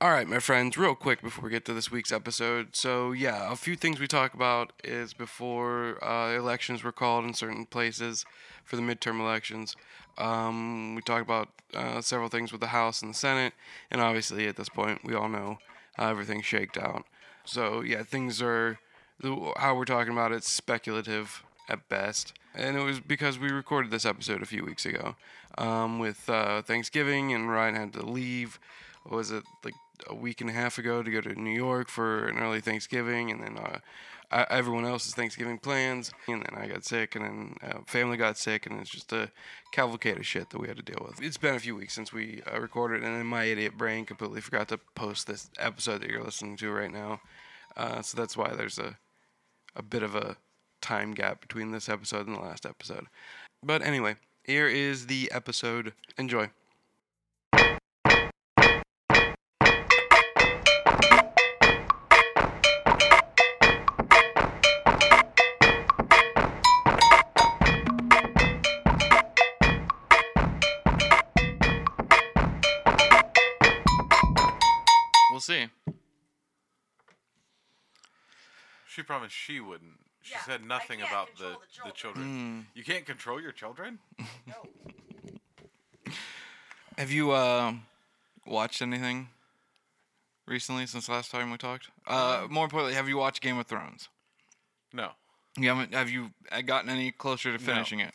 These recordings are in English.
All right, my friends, real quick before we get to this week's episode. So, yeah, a few things we talk about is before uh, elections were called in certain places for the midterm elections. Um, we talk about uh, several things with the House and the Senate, and obviously at this point, we all know how everything's shaked out. So, yeah, things are how we're talking about it's speculative at best. And it was because we recorded this episode a few weeks ago um, with uh, Thanksgiving, and Ryan had to leave. What was it like a week and a half ago to go to New York for an early Thanksgiving, and then uh, I, everyone else's Thanksgiving plans, and then I got sick, and then uh, family got sick, and it's just a cavalcade of shit that we had to deal with. It's been a few weeks since we uh, recorded, and then my idiot brain completely forgot to post this episode that you're listening to right now. Uh, so that's why there's a a bit of a time gap between this episode and the last episode. But anyway, here is the episode. Enjoy. Promised she wouldn't. She Yeah, said I nothing can't about the, control the the children. children. You can't control your children? No. Have you uh, watched anything recently since last time we talked? Uh, more importantly, have you watched Game of Thrones? No. You haven't. Have you uh, gotten any closer to finishing it?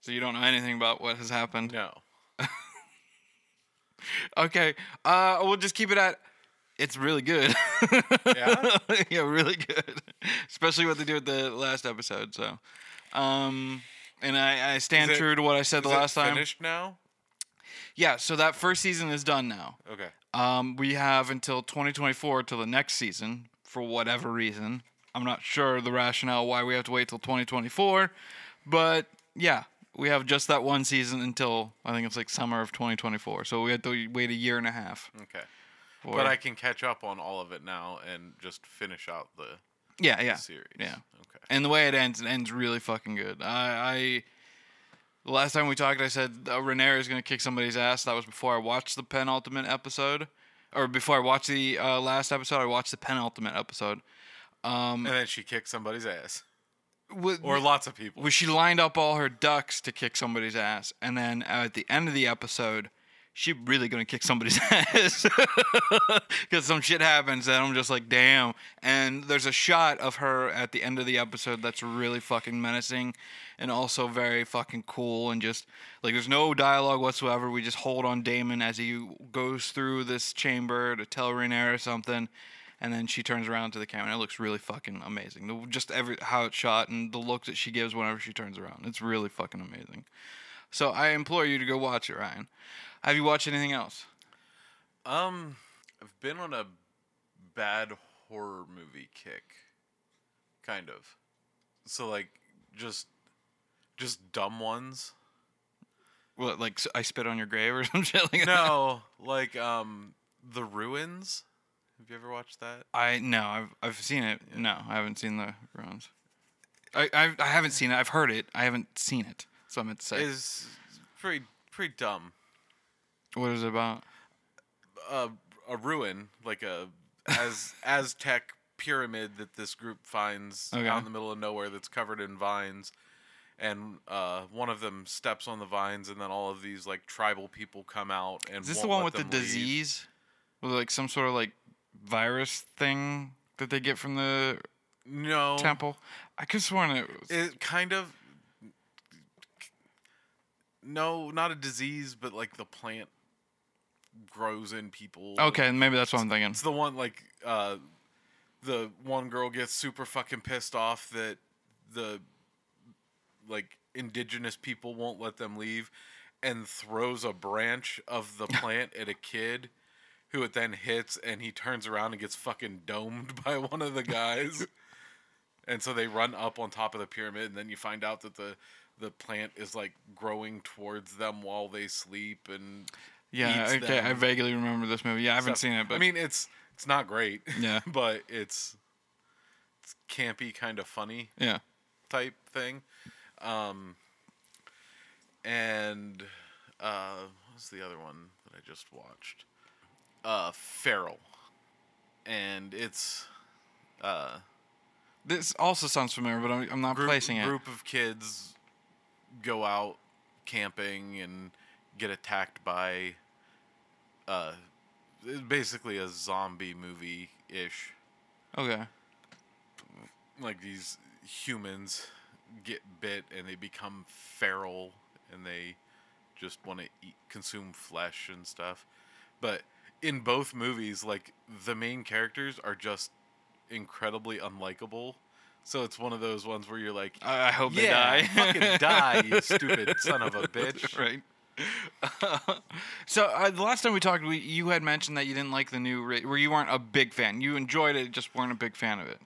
So you don't know anything about what has happened. No. Okay. Uh, we'll just keep it at. It's really good. Yeah? yeah, really good. Especially what they did with the last episode. So, um, and I, I stand it- true to what I said the last time. finished now? Yeah. So that first season is done now. Okay. Um, we have until 2024 till the next season for whatever reason. I'm not sure the rationale why we have to wait till 2024, but yeah, we have just that one season until I think it's like summer of 2024. So we have to wait a year and a half. Okay. For, But I can catch up on all of it now and just finish out the yeah, yeah, series. yeah. Okay. And the way it ends, it ends really fucking good. I, I the last time we talked, I said uh, Rhaenyra is gonna kick somebody's ass. That was before I watched the penultimate episode, or before I watched the uh, last episode. I watched the penultimate episode. Um, And then she kicked somebody's ass. with, Or lots of people. where she lined up all her ducks to kick somebody's ass, and then at the end of the episode, she really gonna kick somebody's ass because some shit happens, and I'm just like, damn. And there's a shot of her at the end of the episode that's really fucking menacing, and also very fucking cool, and just like there's no dialogue whatsoever. We just hold on Daemon as he goes through this chamber to tell Rhaenyra something and then she turns around to the camera. and It looks really fucking amazing. Just every how it's shot and the look that she gives whenever she turns around. It's really fucking amazing. So I implore you to go watch it, Ryan. Have you watched anything else? Um, I've been on a bad horror movie kick, kind of. So like, just, just dumb ones. What, like I spit on your grave or some shit like that? No, like um, The Ruins. Have you ever watched that? I no, I've I've seen it. No, I haven't seen the ruins. I I, I haven't seen it. I've heard it. I haven't seen it. So I meant to say. Is pretty pretty dumb. What is it about? a a ruin, like a as Aztec pyramid that this group finds Okay. out in the middle of nowhere that's covered in vines. And uh, one of them steps on the vines, and then all of these like tribal people come out. And Is this the one with the leave. disease? With like some sort of like virus thing that they get from the No, temple? I could sworn it was. it kind of. No, not a disease, but like the plant grows in people. okay, maybe that's what I'm thinking. It's the one like uh the one girl gets super fucking pissed off that the like indigenous people won't let them leave and throws a branch of the plant at a kid who it then hits and he turns around and gets fucking domed by one of the guys. and so they run up on top of the pyramid and then you find out that the the plant is like growing towards them while they sleep and Yeah, okay, I vaguely remember this movie. Yeah, I haven't stuff. seen it, but I mean, it's it's not great. Yeah. but it's it's campy, kind of funny yeah. type thing. Um, and uh, what was the other one that I just watched? uh, feral, and it's uh, This also sounds familiar, but I'm, I'm not group, placing it. A group of kids go out camping and get attacked by uh, it's basically a zombie movie ish. Okay. Like these humans get bit and they become feral and they just want to eat consume flesh and stuff. But in both movies, like the main characters are just incredibly unlikable. So it's one of those ones where you're like, I, I hope yeah, they die. fucking die, you stupid son of a bitch. right. so uh, the last time we talked, we, you had mentioned that you didn't like the new, where you weren't a big fan. You enjoyed it, just weren't a big fan of it.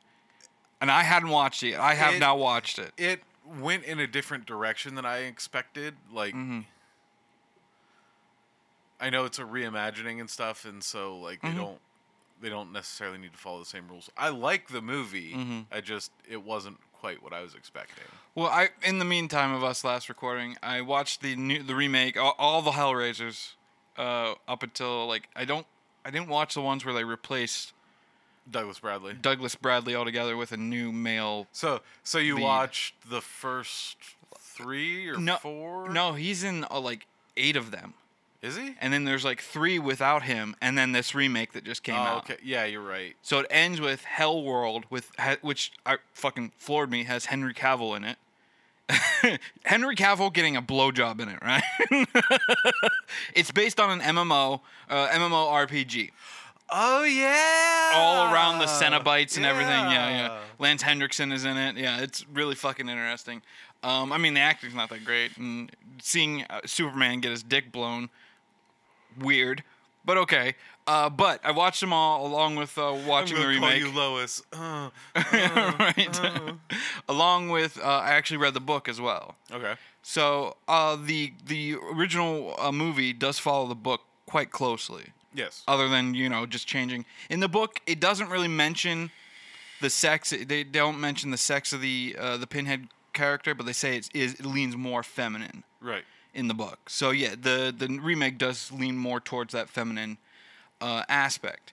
And I hadn't watched it. I have It- now watched it. It went in a different direction than I expected. Like, Mm-hmm. I know it's a reimagining and stuff, and so like Mm-hmm. they don't they don't necessarily need to follow the same rules. I like the movie. Mm-hmm. I just it wasn't quite what I was expecting. Well, I in the meantime of us last recording, I watched the new the remake, all, all the Hellraisers, uh, up until like I don't I didn't watch the ones where they replaced Douglas Bradley. Douglas Bradley altogether with a new male. So so you Lead. watched the first three or No, four? no, he's in uh, like eight of them, is he? and then there's like three without him, and then this remake that just came oh, out. okay. Yeah, you're right. So it ends with Hell World, with which I fucking floored me, has Henry Cavill in it. Henry Cavill getting a blowjob in it, right? it's based on an MMO, uh, MMO RPG, Oh yeah. all around the Cenobites and everything. Yeah, yeah. Yeah. Lance Henriksen is in it. Yeah, it's really fucking interesting. Um, I mean, the acting's not that great, and seeing uh, Superman get his dick blown, weird, but okay. Uh, but I watched them all along with uh, watching I'm the gonna call you Lois. Uh, right. Along with, uh, I actually read the book as well. okay. So uh, the the original uh, movie does follow the book quite closely. Yes. Other than you know just changing in the book, it doesn't really mention the sex. They don't mention the sex of the uh, the Pinhead character, but they say it's, it leans more feminine right. In the book. So yeah, the the remake does lean more towards that feminine uh, aspect.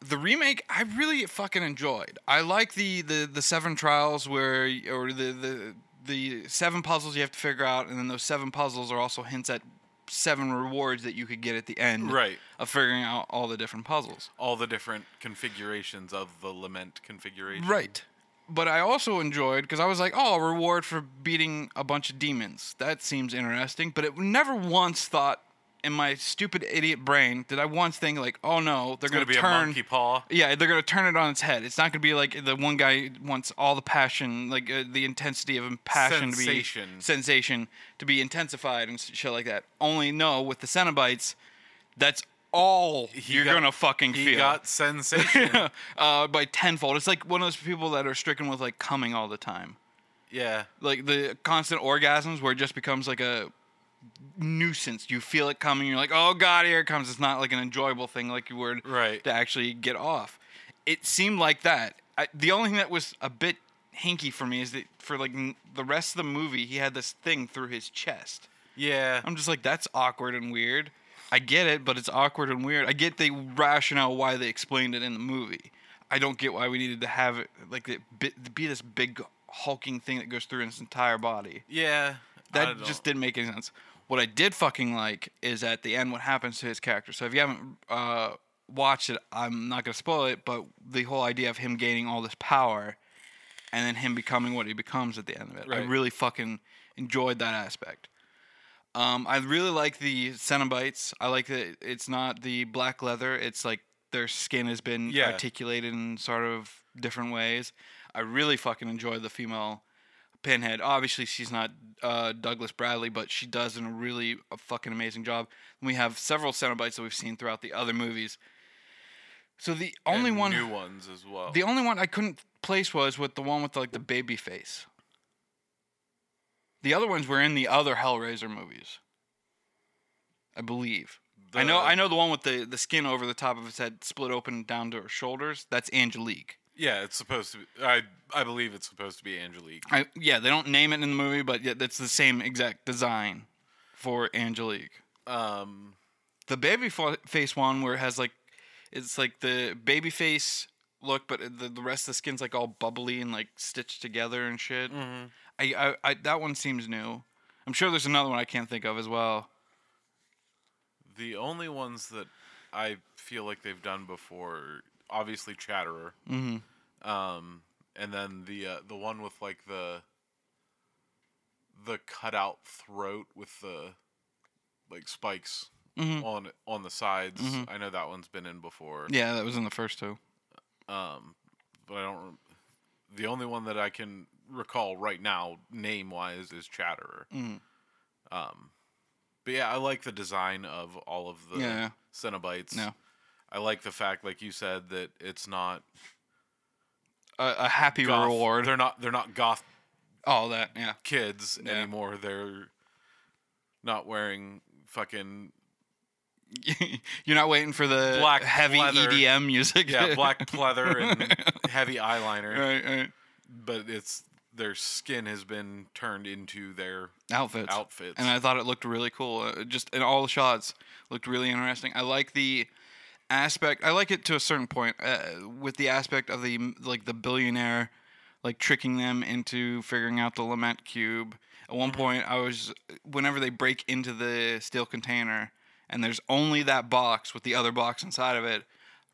The remake I really fucking enjoyed. I like the the the seven trials where or the the the seven puzzles you have to figure out, and then those seven puzzles are also hints at seven rewards that you could get at the end Right. of figuring out all the different puzzles. All the different configurations of the lament configuration. Right. But I also enjoyed because I was like, oh, a reward for beating a bunch of demons. That seems interesting. But it never once thought in my stupid idiot brain did I once think like, oh no, they're It's gonna gonna, be turn. a monkey paw. Yeah, they're gonna turn it on its head. It's not gonna be like the one guy wants all the passion, like uh, the intensity of passion Sensation. to be sensation to be intensified and shit like that. Only no, with the Cenobites, that's all He you're got- gonna fucking He feel got sensation. uh, by tenfold. It's like one of those people that are stricken with like coming all the time, yeah. like the constant orgasms, where it just becomes like a nuisance. You feel it coming, you're like, oh god, here it comes. It's not like an enjoyable thing like you would Right. to actually get off. It seemed like that. I, the only thing that was a bit hinky for me is that for like n- the rest of the movie, he had this thing through his chest. Yeah. I'm just like, that's awkward and weird. I get it, but it's awkward and weird. I get the rationale why they explained it in the movie. I don't get why we needed to have it like it be, be this big hulking thing that goes through his entire body. yeah. That just didn't make any sense. What I did fucking like is at the end what happens to his character. So if you haven't uh, watched it, I'm not gonna spoil it. But the whole idea of him gaining all this power, and then him becoming what he becomes at the end of it, I really fucking enjoyed that aspect. Um, I really like the Cenobites. I like that it's not the black leather. It's like their skin has been Yeah. articulated in sort of different ways. I really fucking enjoy the female Pinhead. Obviously, she's not uh, Douglas Bradley, but she does in a really a fucking amazing job. And we have several Cenobites that we've seen throughout the other movies. So the only and one, new ones as well. the only one I couldn't place was with the one with like the baby face. The other ones were in the other Hellraiser movies. I believe. I know. The- I know the one with the the skin over the top of his head split open down to her shoulders. That's Angelique. yeah, it's supposed to be. I I believe it's supposed to be Angelique. I, yeah, they don't name it in the movie, but yeah, that's the same exact design for Angelique. Um, the baby fa- face one where it has like it's like the baby face look, but the the rest of the skin's like all bubbly and like stitched together and shit. Mhm. I, I I that one seems new. I'm sure there's another one I can't think of as well. The only ones that I feel like they've done before, obviously Chatterer, Mm-hmm. um, and then the uh, the one with like the the cutout throat with the like spikes Mhm. on on the sides. Mhm. I know that one's been in before. Yeah, that was in the first two. Um, but I don't. The only one that I can recall right now, name wise, is Chatterer. Mm. Um, but yeah, I like the design of all of the Yeah, yeah. Cenobites. I like the fact, like you said, that it's not A, a happy goth. reward. They're not. They're not goth All that, yeah. kids Yeah. anymore. They're not wearing fucking You're not waiting for the Black heavy leather. EDM music. yeah black pleather and heavy eyeliner. right, right. But it's their skin has been turned into their Outfits. outfits. and I thought it looked really cool. Uh, just in all the shots, looked really interesting. I like the aspect. I like it to a certain point uh, with the aspect of the like the billionaire, like tricking them into figuring out the lament cube. At one point, I was whenever they break into the steel container and there's only that box with the other box inside of it,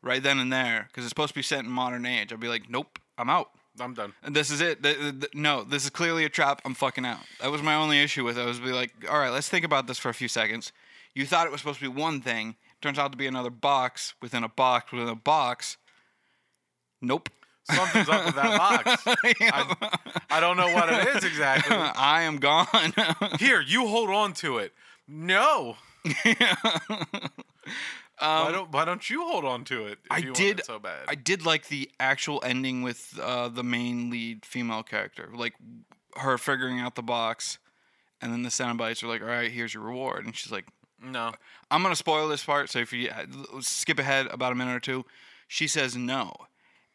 right then and there, because it's supposed to be set in modern age. I'd be like, nope, I'm out. I'm done. And This is it. Th- th- th- no, this is clearly a trap. I'm fucking out. That was my only issue with it. I was be like, all right, let's think about this for a few seconds. You thought it was supposed to be one thing. Turns out to be another box within a box within a box. Nope. Something's up with that box. I, I don't know what it is exactly. I am gone. Here, you hold on to it. No. why don't Why don't you hold on to it? If Um, I you want did. so bad. I did like the actual ending with uh, the main lead female character, like her figuring out the box, and then the Cenobites are like, "All right, here's your reward," and she's like, no. I'm gonna spoil this part, so if you uh, skip ahead about a minute or two, she says no,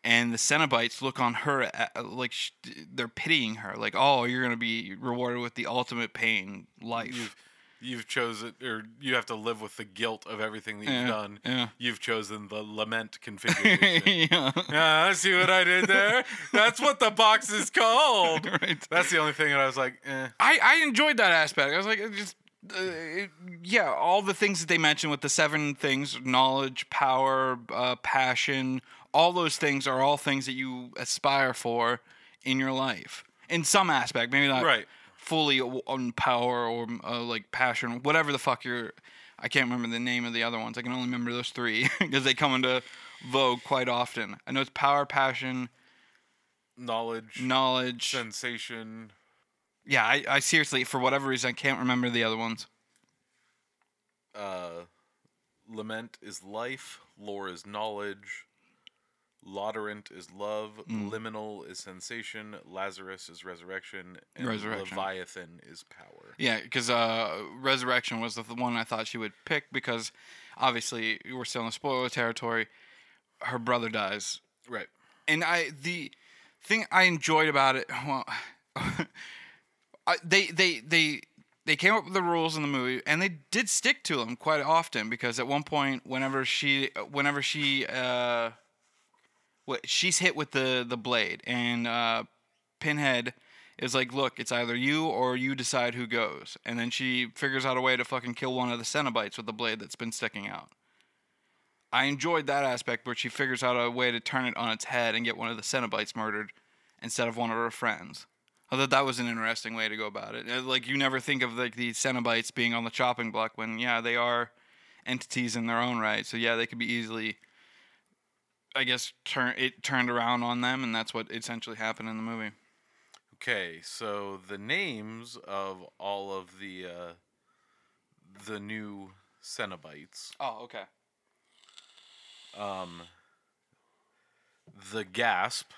and the Cenobites look on her a- like sh- they're pitying her, like, "Oh, you're gonna be rewarded with the ultimate pain, life." You've you've chosen, or you have to live with the guilt of everything that you've Yeah, done. yeah. You've chosen the lament configuration. yeah, yeah, I see what I did there. That's what the box is called. right. That's the only thing that I was like, eh. I I enjoyed that aspect. I was like, just. Uh, it, yeah, all the things that they mentioned with the seven things knowledge, power, uh, passion all those things are all things that you aspire for in your life in some aspect. Maybe not Right. Fully on power or uh, like passion, whatever the fuck you're. I can't remember the name of the other ones. I can only remember those three because they come into vogue quite often. I know it's power, passion, knowledge, knowledge. sensation. Yeah, I, I seriously, for whatever reason, I can't remember the other ones. Uh, lament is life. Lore is knowledge. Lauderant is love. Mm. Liminal is sensation. Lazarus is resurrection. And Resurrection. Leviathan is power. Yeah, because uh, Resurrection was the one I thought she would pick because obviously we're still in spoiler territory. Her brother dies, Right. and I the thing I enjoyed about it, well, I, they they they they came up with the rules in the movie, and they did stick to them quite often because at one point, whenever she whenever she uh, what she's hit with the the blade, and uh, Pinhead is like, look, it's either you or you decide who goes. And then she figures out a way to fucking kill one of the Cenobites with the blade that's been sticking out. I enjoyed that aspect where she figures out a way to turn it on its head and get one of the Cenobites murdered instead of one of her friends. I thought that was an interesting way to go about it. Uh, Like you never think of like the Cenobites being on the chopping block when yeah they are entities in their own right. So yeah they could be easily, I guess, turn it turned around on them, and that's what essentially happened in the movie. Okay, so the names of all of the uh, the new Cenobites. Oh okay. Um, the Gasp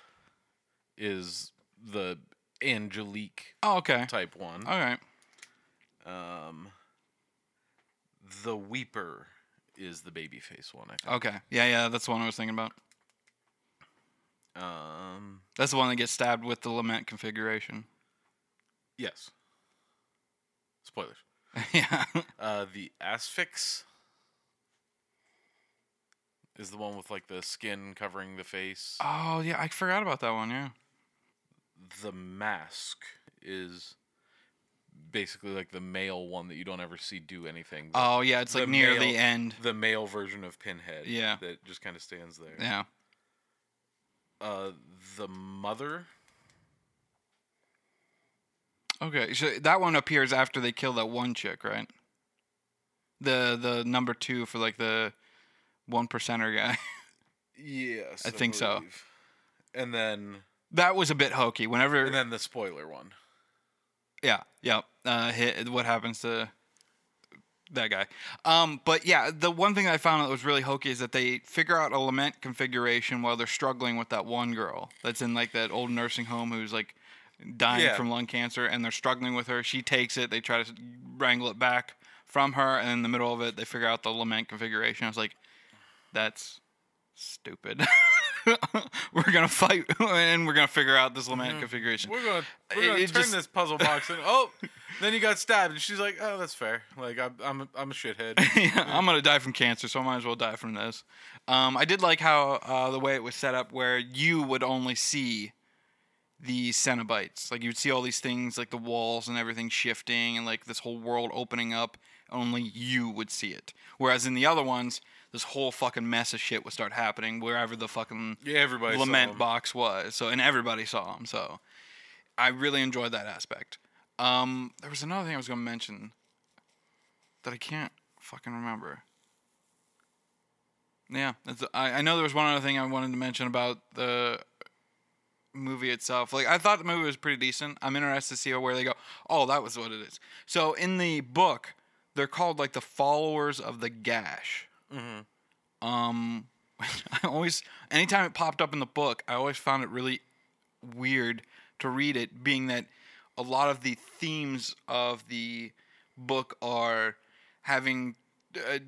is the Angelique Oh okay. type one. All right. Um, the Weeper is the babyface one. I think. Okay. Yeah, yeah, that's the one I was thinking about. Um, That's the one that gets stabbed with the lament configuration. yes. Spoilers. yeah. Uh, the Asphyx is the one with like the skin covering the face. Oh yeah, I forgot about that one. Yeah. The mask is basically like the male one that you don't ever see do anything. Oh yeah, it's like near the end. the male version of Pinhead. Yeah. That just kind of stands there. Yeah. Uh, the mother. Okay, so that one appears after they kill that one chick, right? The the number two for like the one percenter guy. Yes, I think so. And then that was a bit hokey. Whenever and then the spoiler one. Yeah, yeah. Uh, hit, what happens to that guy? Um, but yeah, the one thing I found that was really hokey is that they figure out a lament configuration while they're struggling with that one girl that's in like that old nursing home who's like dying Yeah. from lung cancer, and they're struggling with her. She takes it. They try to wrangle it back from her, and in the middle of it, they figure out the lament configuration. I was like, that's stupid. we're gonna fight, and we're gonna figure out this lament configuration. We're gonna we're gonna it turn just- this puzzle box in. Oh, then you got stabbed, and she's like, "Oh, that's fair. Like I'm I'm a, I'm a shithead." yeah, I'm gonna die from cancer, so I might as well die from this. Um, I did like how uh, the way it was set up, where you would only see the Cenobites. Like you'd see all these things, like the walls and everything shifting, and like this whole world opening up. Only you would see it. Whereas in the other ones, this whole fucking mess of shit would start happening wherever the fucking yeah, everybody. lament box was. So and everybody saw him. So I really enjoyed that aspect. Um, there was another thing I was gonna mention that I can't fucking remember. Yeah, I, I know there was one other thing I wanted to mention about the movie itself. Like I thought the movie was pretty decent. I'm interested to see where they go. Oh, that was what it is. So in the book, they're called like the followers of the gash. Um, I always, anytime it popped up in the book, I always found it really weird to read it, being that a lot of the themes of the book are having uh,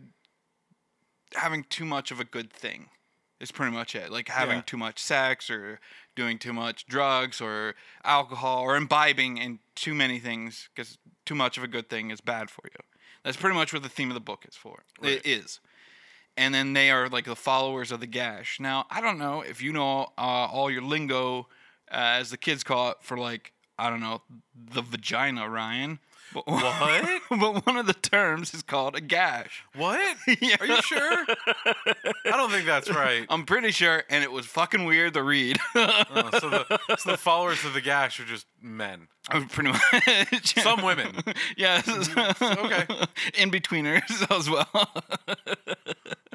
having too much of a good thing. Is pretty much it. Like having Yeah. too much sex or doing too much drugs or alcohol or imbibing in too many things because too much of a good thing is bad for you. That's pretty much what the theme of the book is for. Right. It is and then they are like the followers of the gash. Now, I don't know if you know uh, all your lingo, uh, as the kids call it, for like I don't know the vagina, Ryan. But, What? but one of the terms is called a gash. What? Yeah. Are you sure? I don't think that's right. I'm pretty sure, and it was fucking weird to read. Oh, so, the, so the followers of the gash are just men. I'm pretty much Some women. Yes. Okay. In betweeners as well.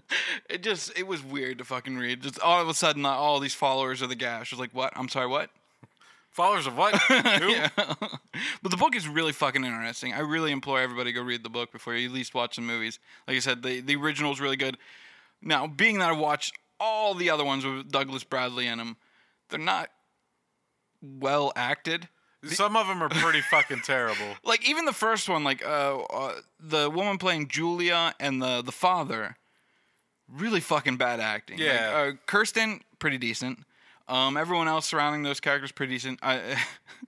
it just it was weird to fucking read. Just all of a sudden, all these followers of the gash was like, what? I'm sorry, what? Followers of what? Who? Yeah. but the book is really fucking interesting. I really implore everybody to go read the book before you at least watch the movies. Like I said, the the original is really good. Now, being that I watched all the other ones with Douglas Bradley in them, they're not well acted. Some of them are pretty fucking terrible. Like even the first one, like uh, uh the woman playing Julia and the the father, really fucking bad acting. Like, Yeah. uh, Kirsten, pretty decent. Um, everyone else surrounding those characters, pretty decent. I,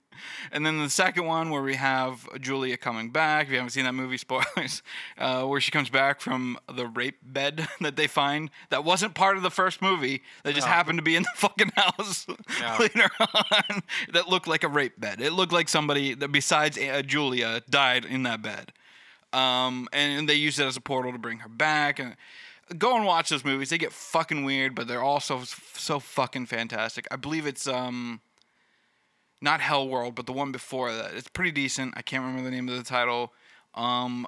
and then the second one where we have Julia coming back. If you haven't seen that movie, spoilers. Uh, where she comes back from the rape bed that they find that wasn't part of the first movie. That just No. happened to be in the fucking house Yeah. later on. That looked like a rape bed. It looked like somebody that besides uh, Julia died in that bed. Um, and, they used it as a portal to bring her back. And go and watch those movies. They get fucking weird, but they're also so fucking fantastic. I believe it's um, not Hell World, but the one before that. It's pretty decent. I can't remember the name of the title. Um,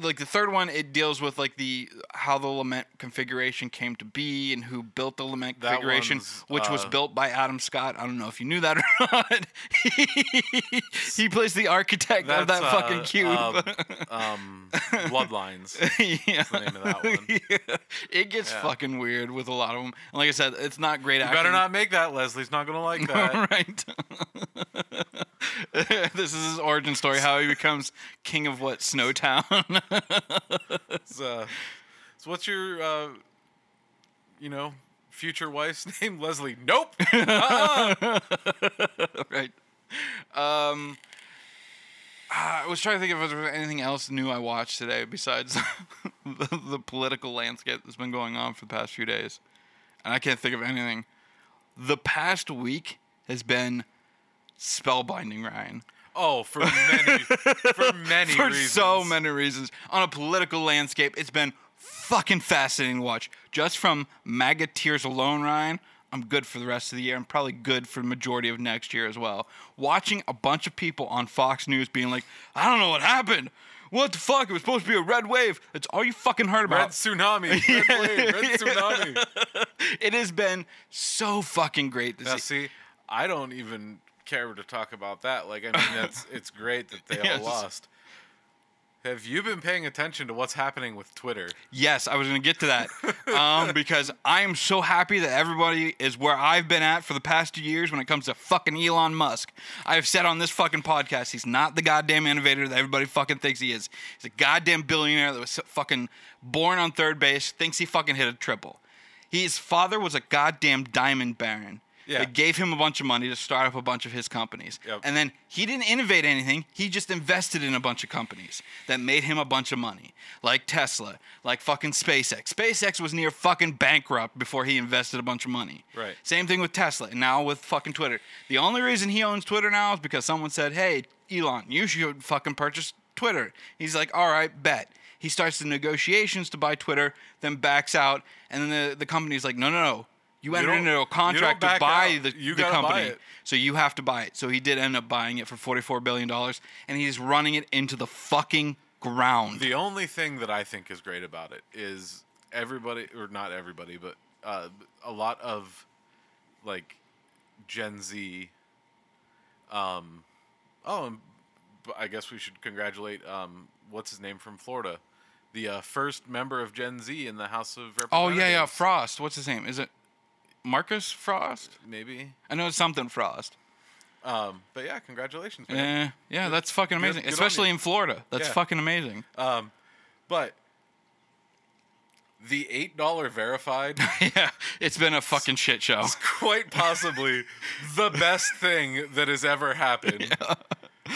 like the third one, it deals with like the how the lament configuration came to be and who built the lament That configuration, which was uh, built by Adam Scott. I don't know if you knew that or not. he plays the architect of that That's, fucking uh, cube. Um, Bloodlines. yeah. the name of that one. Yeah. It gets Yeah. fucking weird with a lot of them. And like I said, it's not great You acting. better not make that. Leslie's not gonna like that. right. this is his origin story, how he becomes king of what Snowtown. So, so what's your, uh, you know, future wife's name? Leslie. Nope. Uh-uh. right. Um, I was trying to think if there was anything else new I watched today besides the, the political landscape that's been going on for the past few days, and I can't think of anything. The past week has been spellbinding, Ryan. Oh, for many, for many for reasons. so many reasons. On a political landscape, it's been fucking fascinating to watch. Just from MAGA tears alone, Ryan, I'm good for the rest of the year. I'm probably good for the majority of next year as well. Watching a bunch of people on Fox News being like, I don't know what happened. What the fuck? It was supposed to be a red wave. That's all you fucking heard about. Red tsunami. Red wave. Red tsunami. It has been so fucking great to Now, see. see, I don't even care to talk about that. Like, I mean, that's it's great that they all lost. Have you been paying attention to what's happening with Twitter? Yes, I was going to get to that um, because I am so happy that everybody is where I've been at for the past two years when it comes to fucking Elon Musk. I have said on this fucking podcast, he's not the goddamn innovator that everybody fucking thinks he is. He's a goddamn billionaire that was fucking born on third base, thinks he fucking hit a triple. His father was a goddamn diamond baron. Yeah. Gave him a bunch of money to start up a bunch of his companies. Yep. And then he didn't innovate anything. He just invested in a bunch of companies that made him a bunch of money. Like Tesla, like fucking SpaceX. SpaceX was near fucking bankrupt before he invested a bunch of money. Right. Same thing with Tesla. And now with fucking Twitter. The only reason he owns Twitter now is because someone said, hey, Elon, you should fucking purchase Twitter. He's like, all right, bet. He starts the negotiations to buy Twitter, then backs out, and then the, the company's like, no, no, no. You entered don't- into a contract to back buy out. the, You the gotta buy company. it. So you have to buy it. So he did end up buying it for $44 billion, and he's running it into the fucking ground. The only thing that I think is great about it is everybody, or not everybody, but uh, a lot of like Gen Z. Um, oh, and b- I guess we should congratulate um, what's his name from Florida, the uh, first member of Gen Z in the House of Representatives. oh, yeah, yeah. Frost. What's his name? Is it Marcus Frost? maybe. I know it's something Frost. Um, but yeah, congratulations, man. Eh, yeah, that's fucking amazing. good on Especially in Florida. That's Yeah. fucking amazing. Um, but the eight dollar verified. yeah, it's been a fucking shit show. It's quite possibly the best thing that has ever happened.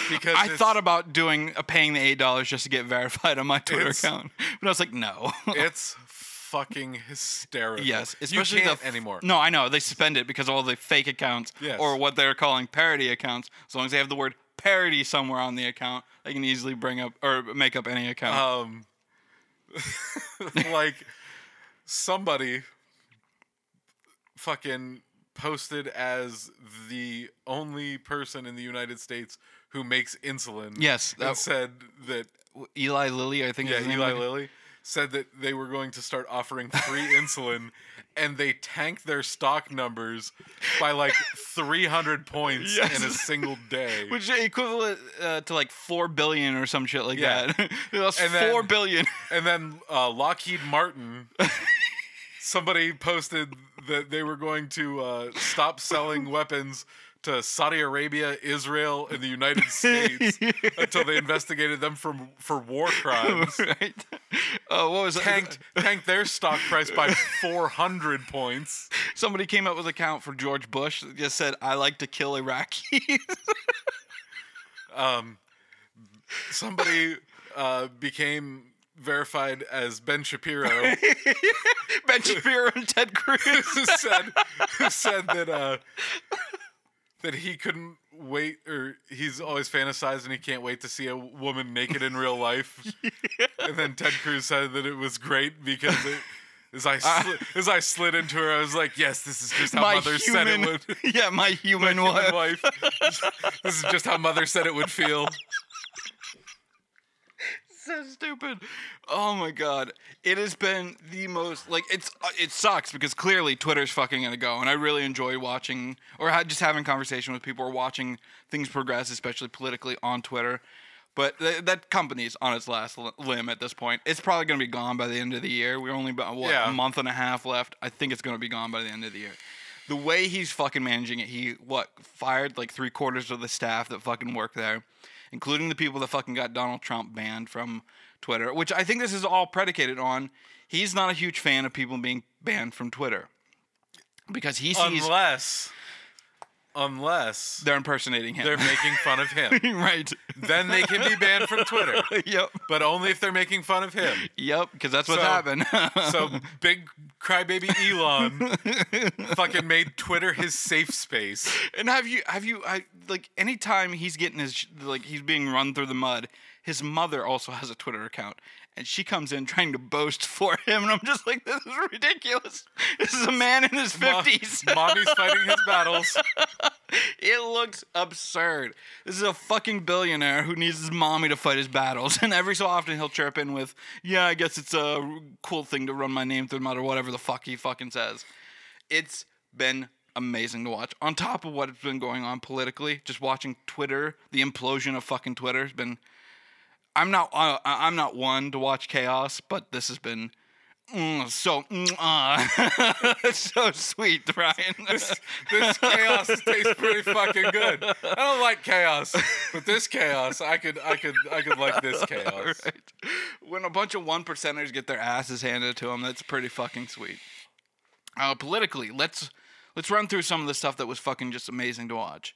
Because I thought about doing uh, paying the eight dollars just to get verified on my Twitter account, but I was like, no. it's fucking hysterical. yes, you especially can't the f- anymore. No, I know they suspend it because all the fake accounts Yes. or what they're calling parody accounts. As long as they have the word parody somewhere on the account, they can easily bring up or make up any account. Um, like somebody fucking posted as the only person in the United States who makes insulin. Yes, and that- said that Eli Lilly, I think. yeah, is his name. Eli Lilly said that they were going to start offering free insulin, and they tanked their stock numbers by like 300 points Yes. in a single day. Which is equivalent uh, to like four billion or some shit like Yeah. that. was And then- four billion. and then uh, Lockheed Martin, somebody posted that they were going to uh, stop selling weapons to Saudi Arabia, Israel, and the United States until they investigated them for for war crimes. right? Uh, what was it? Tanked tanked their stock price by 400 points. Somebody came up with a count for George Bush that just said, "I like to kill Iraqis." Um, somebody uh, became verified as Ben Shapiro. ben Shapiro and Ted Cruz. who said who said that uh that he couldn't wait or he's always fantasized and he can't wait to see a woman naked in real life. And then Ted Cruz said that it was great because it, as I ah. slid, as I slid into her, I was like, "Yes, this is just how my mother said it human, would." yeah, my human, Human wife. wife. this is just how mother said it would feel. so stupid. Oh my god, it has been the most like it's uh, it sucks because clearly Twitter's fucking gonna go, and I really enjoy watching or just having conversation with people or watching things progress, especially politically on Twitter. But th- that company's on its last li- limb at this point. It's probably gonna be gone by the end of the year. We're only about what Yeah. a month and a half left. I think it's gonna be gone by the end of the year. The way he's fucking managing it, he what fired like three quarters of the staff that fucking work there, including the people that fucking got Donald Trump banned from Twitter. Which I think this is all predicated on. He's not a huge fan of people being banned from Twitter because he sees Unless unless They're impersonating him. they're making fun of him. right. then they can be banned from Twitter, yep. but only if they're making fun of him. Yep. Because that's what's So- happened. So big crybaby Elon fucking made Twitter his safe space. And have you have you I like anytime he's getting his like he's being run through the mud, his mother also has a Twitter account. And she comes in trying to boast for him, and I'm just like, this is ridiculous. This is a man in his fifties. Mommy's fighting his battles. it looks absurd. This is a fucking billionaire who needs his mommy to fight his battles, and every so often he'll chirp in with, "Yeah, I guess it's a cool thing to run my name through mud or whatever the fuck he fucking says." It's been amazing to watch. On top of what's been going on politically, just watching Twitter, the implosion of fucking Twitter has been. I'm not. Uh, I'm not one to watch chaos, but this has been. mm, so, mm, uh, so sweet, Ryan. This, this chaos tastes pretty fucking good. I don't like chaos, but this chaos, I could, I could, I could like this chaos. right. When a bunch of one percenters get their asses handed to them, that's pretty fucking sweet. Uh, politically, let's let's run through some of the stuff that was fucking just amazing to watch.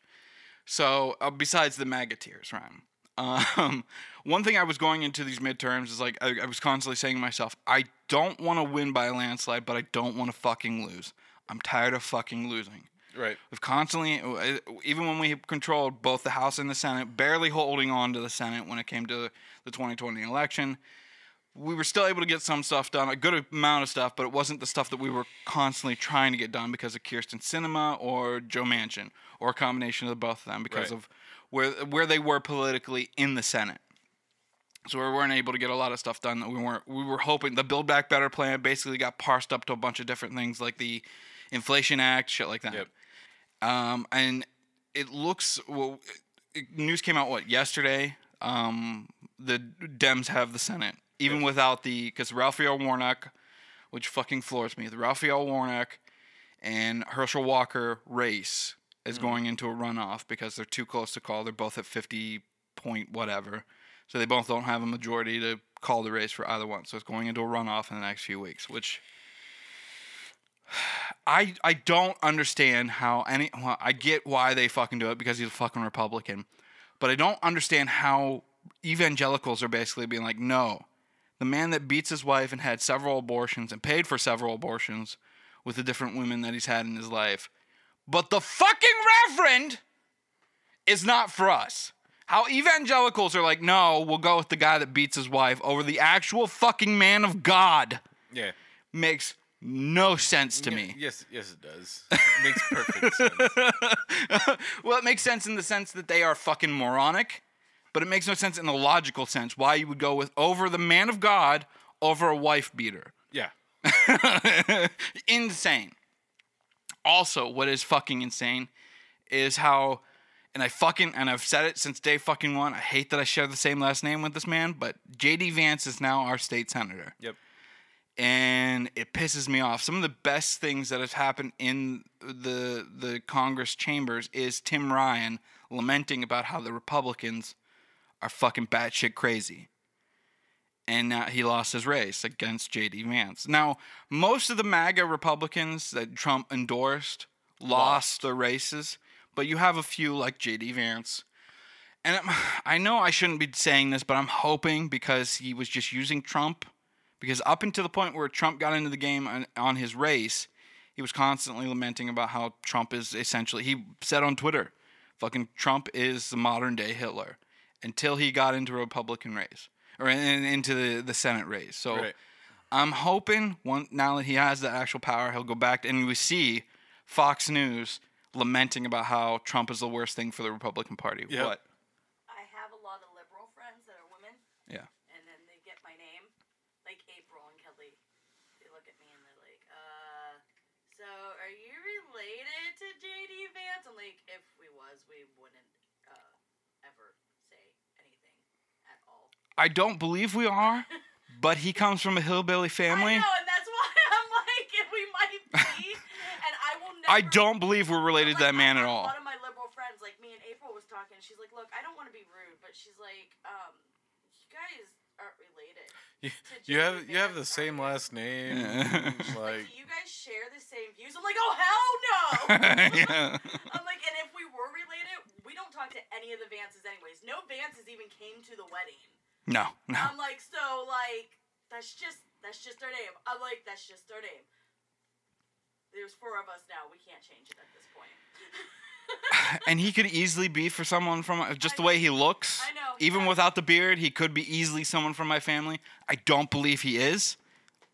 So, uh, besides the MAGA tears, Ryan, um, one thing I was going into these midterms is like I, I was constantly saying to myself, I don't want to win by a landslide, but I don't want to fucking lose. I'm tired of fucking losing. Right. We've constantly, even when we controlled both the House and the Senate, barely holding on to the Senate when it came to the 2020 election, we were still able to get some stuff done, a good amount of stuff, but it wasn't the stuff that we were constantly trying to get done because of Kyrsten Sinema or Joe Manchin, or a combination of the both of them because Right. of where where they were politically in the Senate. So we weren't able to get a lot of stuff done that we weren't. We were hoping the Build Back Better plan basically got parsed up to a bunch of different things like the Inflation Act, shit like that. Yep. Um, and it looks well. It, news came out what yesterday. Um, the Dems have the Senate, even without the because Raphael Warnock, which fucking floors me. The Raphael Warnock and Herschel Walker race is going into a runoff because they're too close to call. They're both at fifty point whatever, so they both don't have a majority to call the race for either one. So it's going into a runoff in the next few weeks, which. I I don't understand how any. Well, I get why they fucking do it because he's a fucking Republican, but I don't understand how evangelicals are basically being like, no, the man that beats his wife and had several abortions and paid for several abortions with the different women that he's had in his life, but the fucking reverend is not for us. How evangelicals are like, no, we'll go with the guy that beats his wife over the actual fucking man of God Yeah. makes no sense to me. Yes, yes, it does. It makes perfect sense. well, it makes sense in the sense that they are fucking moronic, but it makes no sense in the logical sense why you would go with over the man of God over a wife beater. Yeah. insane. Also, what is fucking insane is how, and I fucking, and I've said it since day fucking one. I hate that I share the same last name with this man, but JD Vance is now our state senator. Yep. and it pisses me off. Some of the best things that have happened in the the Congress chambers is Tim Ryan lamenting about how the Republicans are fucking batshit crazy. And now he lost his race against J.D. Vance. Now, most of the MAGA Republicans that Trump endorsed lost their races, but you have a few like J.D. Vance. And I'm- I know I shouldn't be saying this, but I'm hoping because he was just using Trump because up until the point where Trump got into the game on, on his race, he was constantly lamenting about how Trump is essentially. He said on Twitter, "Fucking Trump is the modern day Hitler." Until he got into a Republican race or in, into the, the Senate race. So Right. I'm hoping one now that he has the actual power, he'll go back and we see Fox News lamenting about how Trump is the worst thing for the Republican Party. Yep. What? I don't believe we are, but he comes from a hillbilly family. I know, and that's why I'm like, if we might be, and I will never. I don't believe we're related to that man at all. One of my liberal friends, like me and April, was talking. She's like, "Look, I don't want to be rude, but she's like, um, you guys aren't related." You, you have you have the same last name. like, like, do you guys share the same views? I'm like, oh hell no. yeah. I'm like, and if we were related, we don't talk to any of the Vances anyways. No Vances even came to the wedding. No, no. I'm like, so like that's just that's just our name. I'm like, that's just our name. There's four of us now. We can't change it at this point. and he could easily be for someone from uh, just I the way he looks. I know, Even yeah. without the beard, he could be easily someone from my family. I don't believe he is.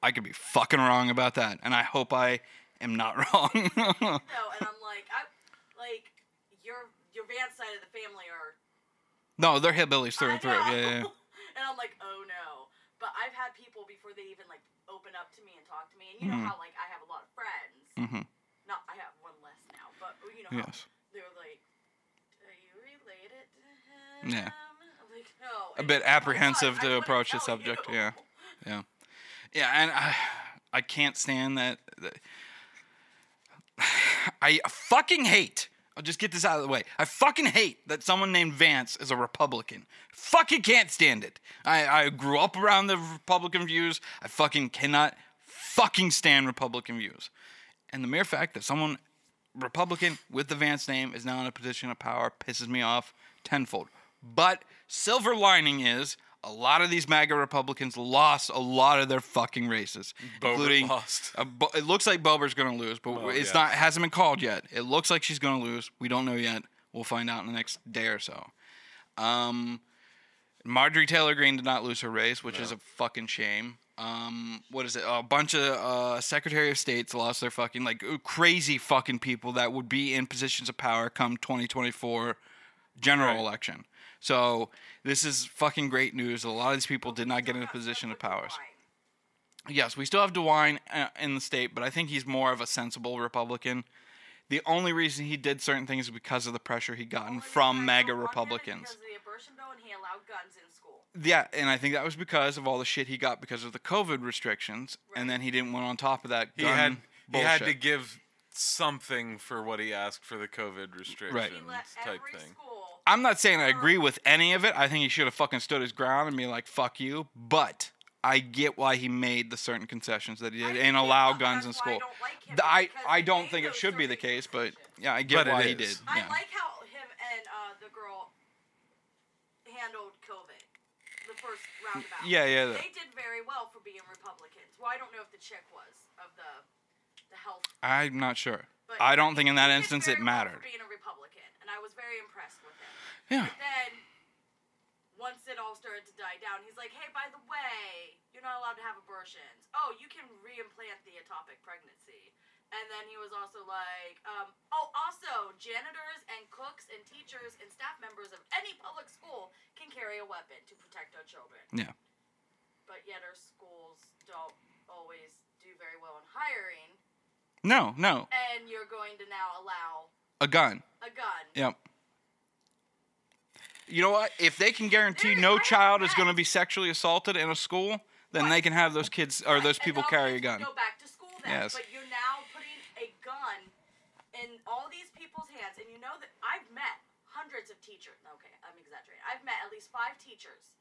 I could be fucking wrong about that, and I hope I am not wrong. no, and I'm like, I like your your Vance side of the family are no, they're hillbillies through and through. Yeah, yeah. And I'm like, oh no. But I've had people before they even like open up to me and talk to me, and you know Mhm. how like I have a lot of friends. Mm-hmm. Not I have one less now, but you know how Yes. they're like, are you related to him? Yeah. I'm like, no. A bit he's like, "Oh, apprehensive to approach the subject, you." yeah. Yeah. Yeah, and I, I can't stand that. that- I fucking hate. I'll just get this out of the way. I fucking hate that someone named Vance is a Republican. Fucking can't stand it. I, I grew up around the Republican views. I fucking cannot fucking stand Republican views. And the mere fact that someone Republican with the Vance name is now in a position of power pisses me off tenfold. But silver lining is a lot of these MAGA Republicans lost a lot of their fucking races, Boebert including. lost. Bo- it looks like Boebert's going to lose, but Oh, it's yeah. not. Hasn't been called yet. It looks like she's going to lose. We don't know yet. We'll find out in the next day or so. Um, Marjorie Taylor Greene did not lose her race, which is a fucking shame. Um, what is it? A bunch of uh, Secretary of States lost their fucking like crazy fucking people that would be in positions of power come 2024 general Right. election. So this is fucking great news. A lot of these people did not get in a position of stuff powers. Yes, we still have DeWine uh, in the state, but I think he's more of a sensible Republican. The only reason he did certain things is because of the pressure he gotten Well, from I MAGA don't want him Republicans. Because of the abortion bill, and he allowed guns in school. Yeah, and I think that was because of all the shit he got because of the COVID restrictions, and then he didn't want on top of that He gun had he had to give something for what he asked for the COVID restrictions He let type every thing. school. I'm not saying I agree with any of it. I think he should have fucking stood his ground and be like, "Fuck you." But I get why he made the certain concessions that he did get and allow guns in that's why I school. don't like him, The- I I don't think it should be the case, but yeah, I get But it why he did. I Yeah. like how him and uh, the girl handled COVID, the first roundabout. Yeah, yeah. the- They did very well for being Republicans. Well, I don't know if the chick was of the the health. I'm not sure. But I don't think in that instance it well mattered. Being a Republican, and I was very impressed with him. Yeah. But then, once it all started to die down, he's like, "Hey, by the way, you're not allowed to have abortions. Oh, you can reimplant the ectopic pregnancy." And then he was also like, um, "Oh, also, janitors and cooks and teachers and staff members of any public school can carry a weapon to protect our children." Yeah. But yet, our schools don't always do very well in hiring, No, no. and you're going to now allow A gun. a gun. Yep. You know what? If they can guarantee no child is going to be sexually assaulted in a school, then they can have those kids or those people carry a gun. Go back to school then. Yes. But you're now putting a gun in all these people's hands, and you know that I've met hundreds of teachers. Okay, I'm exaggerating. I've met at least five teachers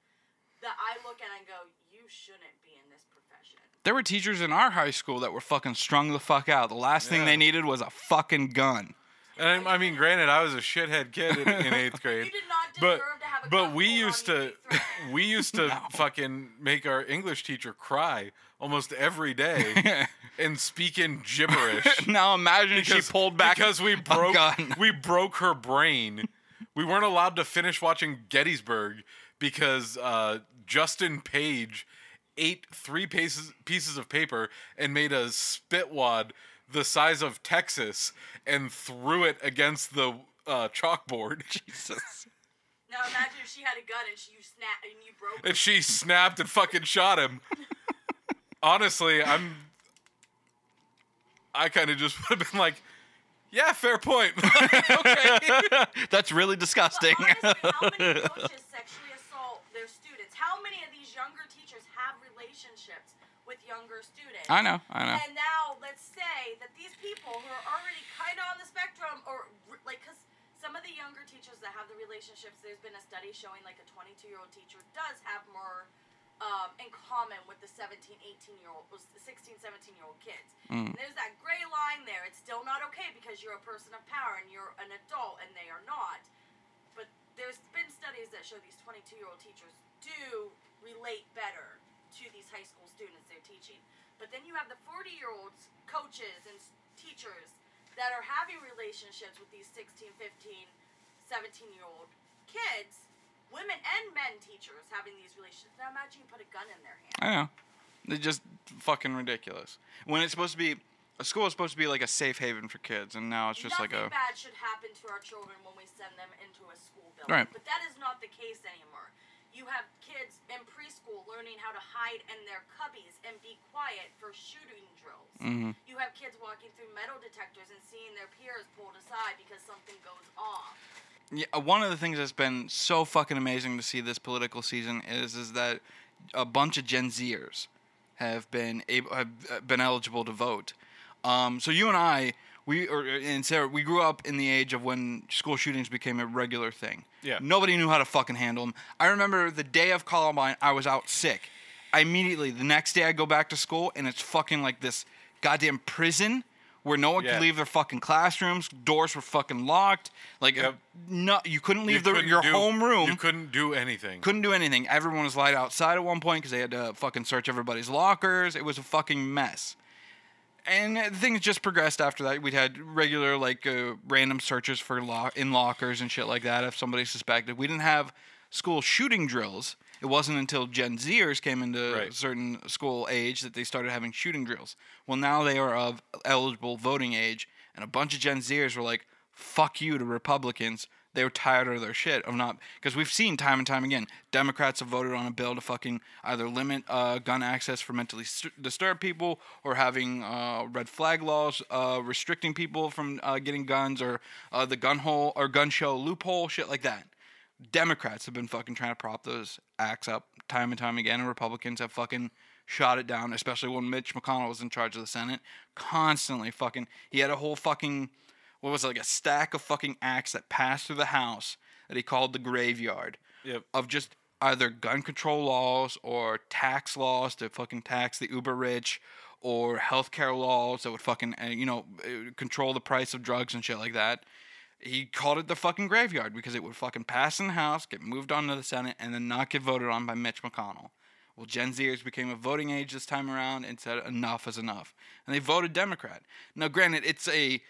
that I look at and go, "You shouldn't be in this profession." There were teachers in our high school that were fucking strung the fuck out. The last thing Yeah. they needed was a fucking gun. And I, I mean, granted, I was a shithead kid in, in eighth You grade, did not but to have a but gun we pulled on used you to be threatened. we used to fucking make our English teacher cry almost every day and speak in gibberish. now imagine if she pulled back because we a broke gun. we broke her brain. We weren't allowed to finish watching Gettysburg because uh, Justin Page ate three pieces pieces of paper and made a spitwad the size of Texas and threw it against the uh, chalkboard. Jesus. Now imagine if she had a gun and she you snap and you broke. and she snapped and fucking shot him. Honestly, I'm. I kind of just would have been like, yeah, fair point. okay. That's really disgusting. Honestly, how many coaches sexually assault their students? How many of these younger teachers have relationships with younger students? I know, I know. And now let's say that these people who are already kind of on the spectrum, or like, because some of the younger teachers that have the relationships, there's been a study showing like a 22 year old teacher does have more um, in common with the 17, 18 year old, was the 16, 17 year old kids. Mm. And there's that gray line there. It's still not okay because you're a person of power and you're an adult and they are not. There's been studies that show these 22 year old teachers do relate better to these high school students they're teaching. But then you have the 40 year olds, coaches, and teachers that are having relationships with these 16, 15, 17 year old kids, women and men teachers having these relationships. Now imagine you put a gun in their hand. I know. They're just fucking ridiculous. When it's supposed to be a school is supposed to be like a safe haven for kids, and now it's just Nothing like a bad should happen to our children when we send them into a school building. Right. But that is not the case anymore. You have kids in preschool learning how to hide in their cubbies and be quiet for shooting drills. Mm-hmm. You have kids walking through metal detectors and seeing their peers pulled aside because something goes off. Yeah, uh, one of the things that's been so fucking amazing to see this political season is is that a bunch of Gen Zers have been able have uh, been eligible to vote. Um, so you and I, we or and Sarah, we grew up in the age of when school shootings became a regular thing. Yeah. Nobody knew how to fucking handle them. I remember the day of Columbine, I was out sick. I immediately the next day I go back to school and it's fucking like this goddamn prison where no one Yeah. could leave their fucking classrooms. Doors were fucking locked. Like Yep. no, you couldn't leave You the, couldn't your do- home room. You couldn't do anything. couldn't do anything. Everyone was light outside at one point because they had to fucking search everybody's lockers. It was a fucking mess. And things just progressed after that. We'd had regular like uh, random searches for lock in lockers and shit like that if somebody suspected. We didn't have school shooting drills. It wasn't until Gen Zers came into Right. certain school age that they started having shooting drills. Well, now they are of eligible voting age, and a bunch of Gen Zers were like, "Fuck you" to Republicans. They were tired of their shit of not because we've seen time and time again Democrats have voted on a bill to fucking either limit uh, gun access for mentally st- disturbed people or having uh, red flag laws uh, restricting people from uh, getting guns or uh, the gun hole or gun show loophole shit like that. Democrats have been fucking trying to prop those acts up time and time again, and Republicans have fucking shot it down, especially when Mitch McConnell was in charge of the Senate. Constantly fucking, he had a whole fucking, what was it, like a stack of fucking acts that passed through the House that he called the graveyard Yep. of just either gun control laws or tax laws to fucking tax the uber rich or healthcare laws that would fucking uh, you know uh, control the price of drugs and shit like that. He called it the fucking graveyard because it would fucking pass in the House, get moved on to the Senate, and then not get voted on by Mitch McConnell. Well, Gen Zers became a voting age this time around and said enough is enough, and they voted Democrat. Now, granted, it's a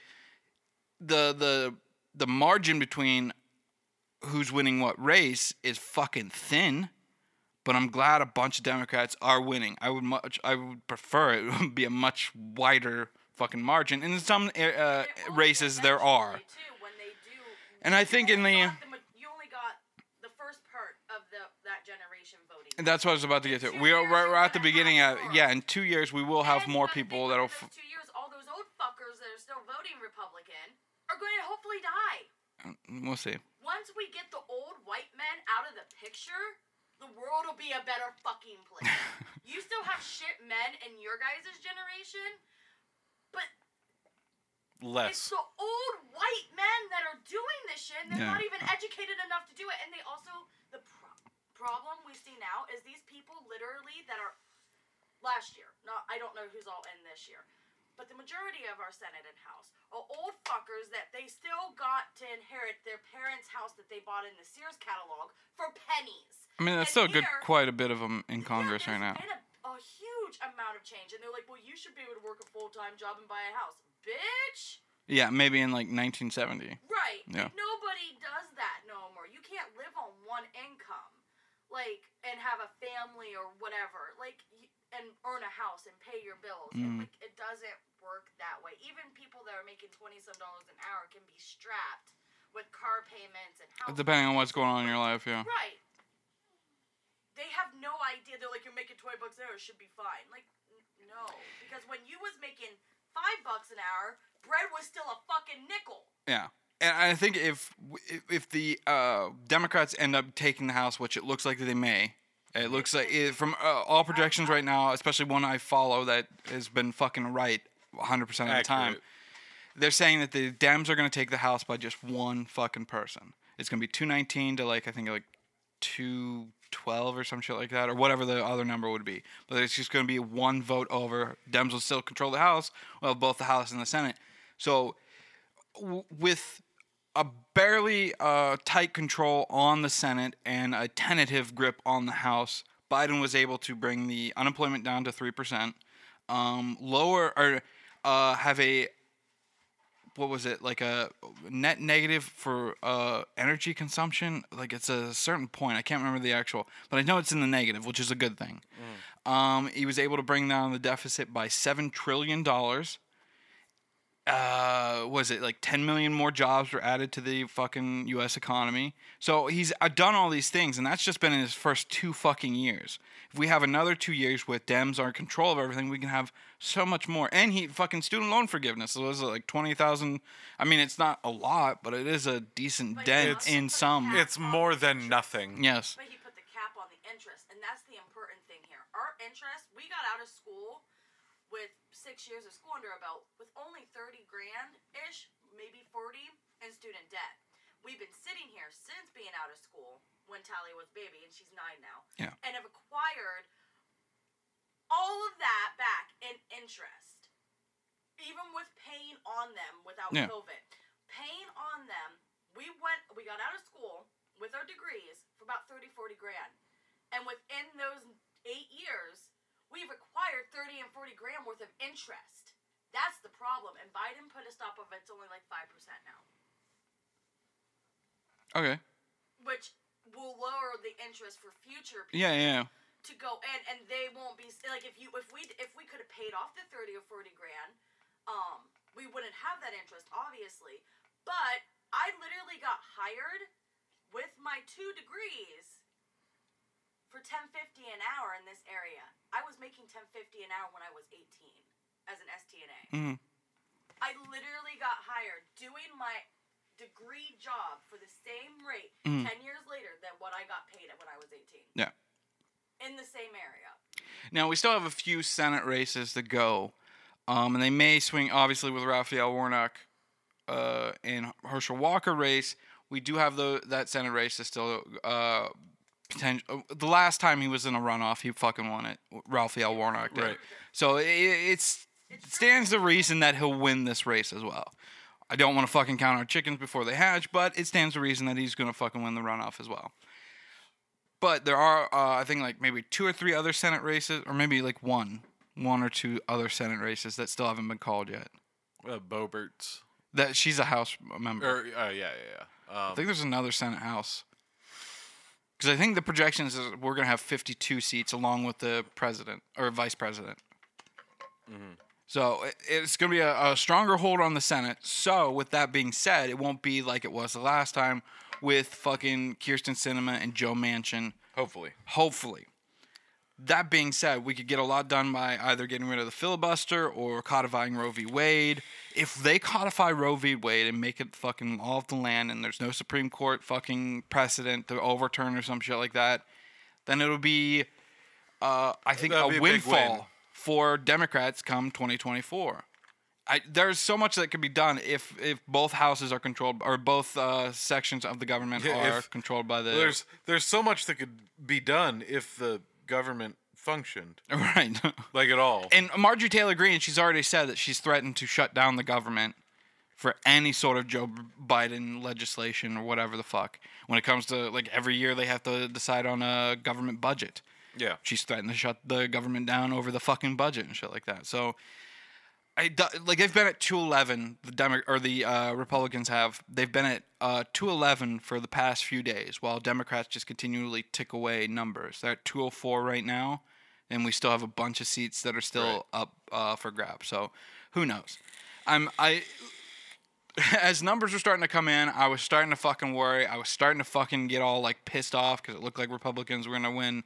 the the the margin between who's winning what race is fucking thin. But I'm glad a bunch of Democrats are winning. I would much, I would prefer it would be a much wider fucking margin. And in some uh, races there are. Too, when they do, And I think in the- you only got the first part of the that generation voting. And that's what I was about to get to. We are we're, we're at the beginning. more. yeah, in two years we will have more people that'll. F- those two years, all those old fuckers that are still voting Republican are going to hopefully die. Mm, we'll see. Once we get the old white men out of the picture, the world will be a better fucking place. you still have shit men in your guys' generation, but less. it's the old white men that are doing this shit, and they're Yeah. not even educated enough to do it. And they also, the pro- problem we see now is these people literally that are last year. Not, I don't know who's all in this year, but the majority of our Senate and House are old fuckers that they still got to inherit their parents' house that they bought in the Sears catalog for pennies. I mean, that's And still good. Quite a bit of them in Congress yeah, right now. been a, a huge amount of change, and they're like, "Well, you should be able to work a full time job and buy a house, bitch." Yeah, maybe in like 1970. Right. Yeah. Nobody does that no more. You can't live on one income, like, and have a family or whatever, like, and earn a house and pay your bills. Mm. And, like, it doesn't work that way. Even people that are making twenty some dollars an hour can be strapped with car payments and house. Depending on what's going on in your life, yeah. Right. They have no idea. They're like, you're making twenty bucks an hour, it should be fine. Like, n- no, because when you was making five bucks an hour, bread was still a fucking nickel. Yeah. And I think if if- if the uh, Democrats end up taking the House, which it looks like they may, it looks like it, from uh, all projections right now, especially one I follow that has been fucking right 100% of the time. Accurate. They're saying that the Dems are going to take the House by just one fucking person. It's going to be 219 to like I think like 212 or some shit like that or whatever the other number would be. But it's just going to be one vote over. Dems will still control the House, well both the House and the Senate. So w- with a barely uh, tight control on the Senate and a tentative grip on the House, Biden was able to bring the unemployment down to three percent, um, lower or uh, have a what was it like a net negative for uh, energy consumption? Like it's a certain point. I can't remember the actual, but I know it's in the negative, which is a good thing. Um, he was able to bring down the deficit by seven trillion dollars uh was it like 10 million more jobs were added to the fucking US economy. So he's uh, done all these things and that's just been in his first two fucking years. If we have another 2 years with Dems are in control of everything, we can have so much more. And he fucking student loan forgiveness. So was it like 20,000? I mean, it's not a lot, but it is a decent But dent in some. It's more than nothing. yes. But he put the cap on the interest, and that's the important thing here. Our interest, we got out of school with six years of school under our belt with only 30 grand ish, maybe 40 in student debt. We've been sitting here since being out of school when Tally was baby, and she's nine now, Yeah. and have acquired all of that back in interest, even with paying on them without Yeah. COVID. Paying on them, we went, we got out of school with our degrees for about 30, 40 grand. And within those eight years, we've acquired 30 and 40 grand worth of interest. That's the problem. And Biden put a stop of it. It's only like 5% now, Okay. which will lower the interest for future people. Yeah, yeah. to go in and they won't be like if you if we if we could have paid off the 30 or 40 grand um we wouldn't have that interest obviously but i literally got hired with my two degrees for 1050 an hour in this area i was making 1050 an hour when i was 18 as an stna Mhm. i literally got hired doing my degree job for the same rate Mhm. 10 years later than what i got paid at when i was 18 Yeah. in the same area. Now we still have a few Senate races to go, um, and they may swing obviously with Raphael Warnock uh, and Herschel Walker race. We do have the that Senate race is still uh, potential. The last time he was in a runoff, he fucking won it. Raphael Warnock did. Right. So it, it's it stands the reason that he'll win this race as well. I don't want to fucking count our chickens before they hatch, but it stands the reason that he's going to fucking win the runoff as well. But there are, uh, I think, like maybe two or three other Senate races, or maybe like one, one or two other Senate races that still haven't been called yet. Uh, Boebert's. That she's a House member. Or uh, yeah, yeah, yeah. I Um, think there's another Senate House. Because I think the projections is we're gonna have 52 seats along with the president or vice president. Mm-hmm. So it- it's gonna be a, a stronger hold on the Senate. So with that being said, it won't be like it was the last time with fucking Kyrsten Sinema and Joe Manchin. hopefully. Hopefully. That being said, we could get a lot done by either getting rid of the filibuster or codifying Roe v. Wade. If they codify Roe v. Wade and make it fucking law of the land and there's no Supreme Court fucking precedent to overturn or some shit like that, then it'll be, uh, I think, That'd a be a win. for Democrats come 2024. I, there's so much that could be done if if both houses are controlled or both uh, sections of the government Yeah, are controlled by the There's there's so much that could be done if the government functioned right. like at all. And Marjorie Taylor Greene, she's already said that she's threatened to shut down the government for any sort of Joe Biden legislation or whatever the fuck. When it comes to like every year they have to decide on a government budget. yeah. She's threatened to shut the government down over the fucking budget and shit like that. So I like they've been at 211 the Demo- or the uh, Republicans have they've been at uh, 211 for the past few days while Democrats just continually tick away numbers. They're at 204 right now and we still have a bunch of seats that are still Right. up uh, for grabs. So who knows? I'm I as numbers were starting to come in, I was starting to fucking worry. I was starting to fucking get all like pissed off because it looked like Republicans were gonna win,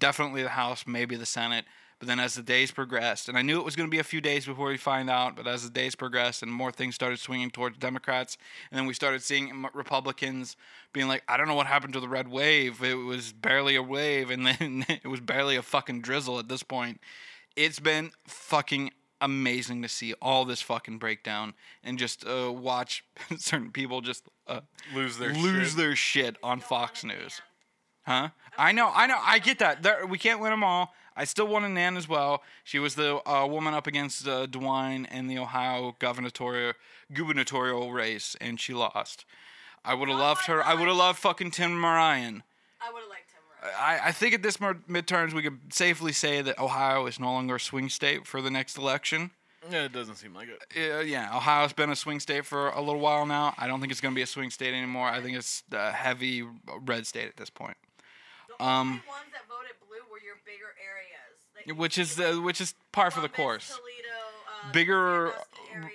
definitely the House, maybe the Senate. But then as the days progressed, and I knew it was gonna be a few days before we find out, but as the days progressed and more things started swinging towards Democrats, and then we started seeing Republicans being like, I don't know what happened to the red wave. It was barely a wave, and then it was barely a fucking drizzle at this point. It's been fucking amazing to see all this fucking breakdown and just uh, watch certain people just uh, Lose their lose shit. their shit on Fox News. Huh? I know, I know, I get that. There, we can't win them all. I still wanted Nan as well. She was the uh, woman up against uh, DeWine in the Ohio gubernatorial gubernatorial race, and she lost. I would have Oh loved my her. I would have loved fucking Tim Ryan. I would have liked Tim Right? I, I think at this mer- midterms we could safely say that Ohio is no longer a swing state for the next election. Yeah, it doesn't seem like it. Uh, yeah, Ohio's been a swing state for a little while now. I don't think it's going to be a swing state anymore. I think it's a heavy red state at this point. The um, only ones that voted blue were your bigger areas, like Which is like uh, which is par for the course. Toledo, uh, Bigger, area.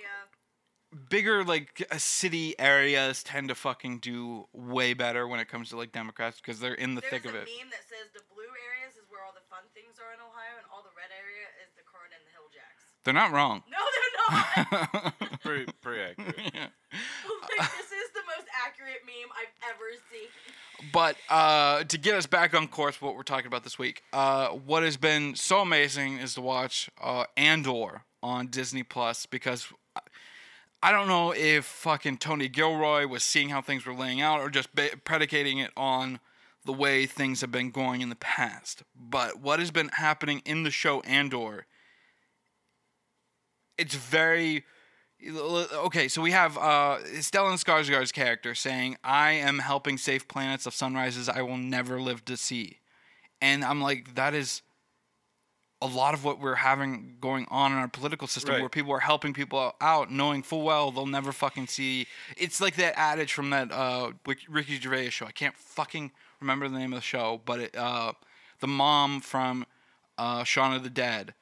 Bigger like uh, city areas tend to fucking do way better when it comes to like Democrats because they're in the There's thick a of it. meme that says the blue areas is where all the fun things are in Ohio, and all the red area is the corn and the hill jacks. They're not wrong. No, they're not. Pretty, pretty accurate. like, this is the most accurate meme I've ever seen. But uh, to get us back on course, what we're talking about this week, uh, what has been so amazing is to watch uh, Andor on Disney Plus because I- I don't know if fucking Tony Gilroy was seeing how things were laying out or just ba- predicating it on the way things have been going in the past. But what has been happening in the show Andor, it's very okay, so we have uh, Stellan Skarsgård's character saying, "I am helping save planets of sunrises I will never live to see," and I'm like, that is a lot of what we're having going on in our political system, Right. where people are helping people out, knowing full well they'll never fucking see. It's like that adage from that uh, Ricky Gervais show. I can't fucking remember the name of the show, but it, uh, the mom from uh, Shaun of the Dead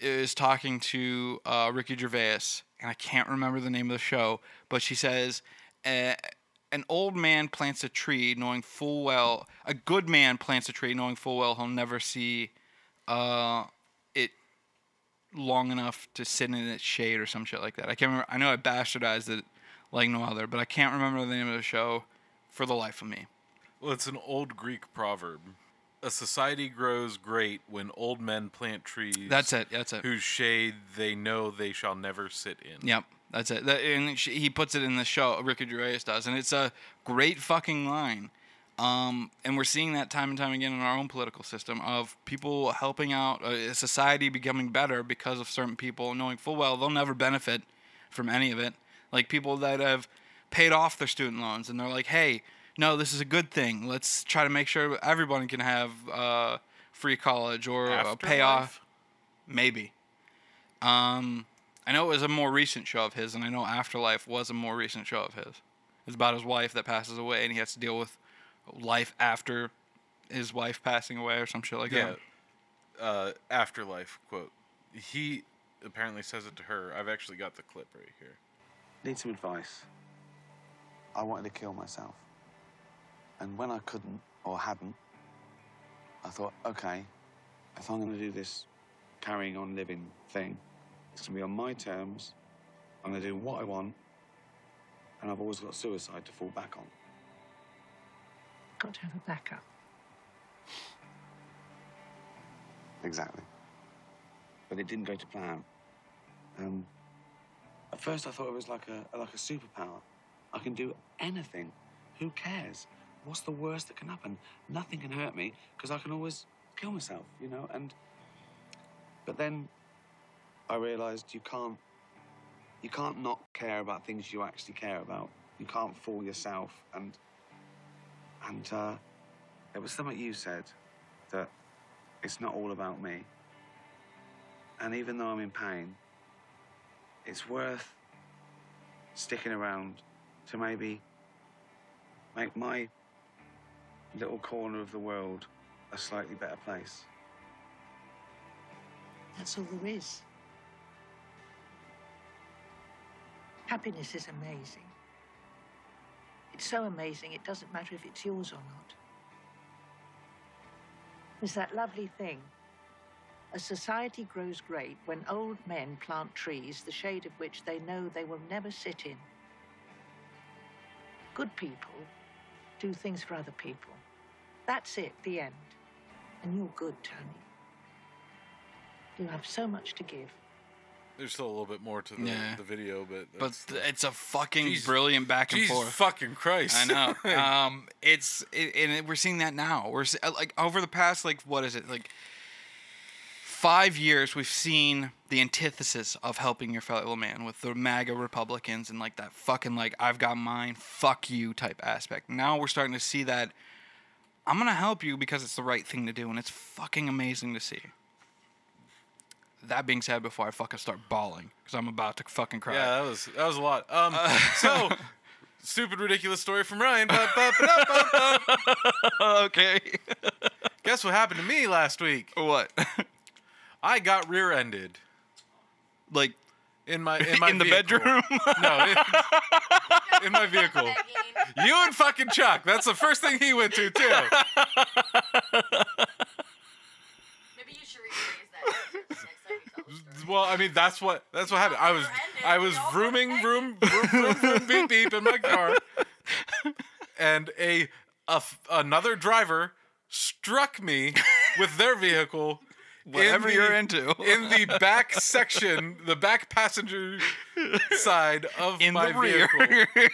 is talking to uh, Ricky Gervais, and I can't remember the name of the show, but she says, "An old man plants a tree, knowing full well a good man plants a tree, knowing full well he'll never see uh, it long enough to sit in its shade or some shit like that." I can't remember. I know I bastardized it like no other, but I can't remember the name of the show for the life of me. Well, it's an old Greek proverb. A society grows great when old men plant trees. That's it. That's it. Whose shade they know they shall never sit in. Yep, that's it. That, and he puts it in the show. Ricky Gervais does, and it's a great fucking line. Um, and we're seeing that time and time again in our own political system of people helping out uh, a society becoming better because of certain people knowing full well they'll never benefit from any of it. Like people that have paid off their student loans and they're like, hey, no, this is a good thing. Let's try to make sure everyone can have uh, free college or uh, pay off. Maybe. Um, I know it was a more recent show of his, and I know Afterlife was a more recent show of his. It's about his wife that passes away, and he has to deal with life after his wife passing away, or some shit like Yeah. that. Uh, afterlife quote. He apparently says it to her. I've actually got the clip right here. Need some advice. I wanted to kill myself. And when I couldn't or hadn't, I thought, okay, if I'm going to do this carrying on living thing, it's going to be on my terms. I'm going to do what I want. And I've always got suicide to fall back on. Got to have a backup. Exactly. But it didn't go to plan. Um, at first, I thought it was like a like a superpower. I can do anything. Who cares? What's the worst that can happen? Nothing can hurt me because I can always kill myself, you know. And but then I realised you can't you can't not care about things you actually care about. You can't fool yourself. And and uh, it was something you said that it's not all about me. And even though I'm in pain, it's worth sticking around to maybe make my little corner of the world a slightly better place. That's all there is. Happiness is amazing. It's so amazing, it doesn't matter if it's yours or not. There's that lovely thing. A society grows great when old men plant trees, the shade of which they know they will never sit in. Good people do things for other people. That's it, the end. And you're good, Tony. You have so much to give. There's still a little bit more to the, Yeah. the video, but But th- it's a fucking Jesus- brilliant back and Jesus forth. fucking Christ! I know. Um, it's it, and we're seeing that now. We're uh, like over the past like what is it like five years, we've seen the antithesis of helping your fellow man with the MAGA Republicans and like that fucking like I've got mine, fuck you type aspect. Now we're starting to see that I'm gonna help you because it's the right thing to do, and it's fucking amazing to see. That being said, before I fucking start bawling, because I'm about to fucking cry. Yeah, that was that was a lot. Um, so stupid, ridiculous story from Ryan. Okay. Guess what happened to me last week? what? I got rear-ended like in my in my in the vehicle. bedroom? No, in, in my vehicle. You and fucking Chuck. That's the first thing he went to too. Maybe you should rephrase that next time you tell the story. Well, I mean, that's what that's what happened. I was I was we all vrooming, got vroom, vroom, vroom, vroom, beep, beep in my car, and a, a f- another driver struck me with their vehicle. In Whatever the- you're into. in the back section, the back passenger side of in my the rear. vehicle.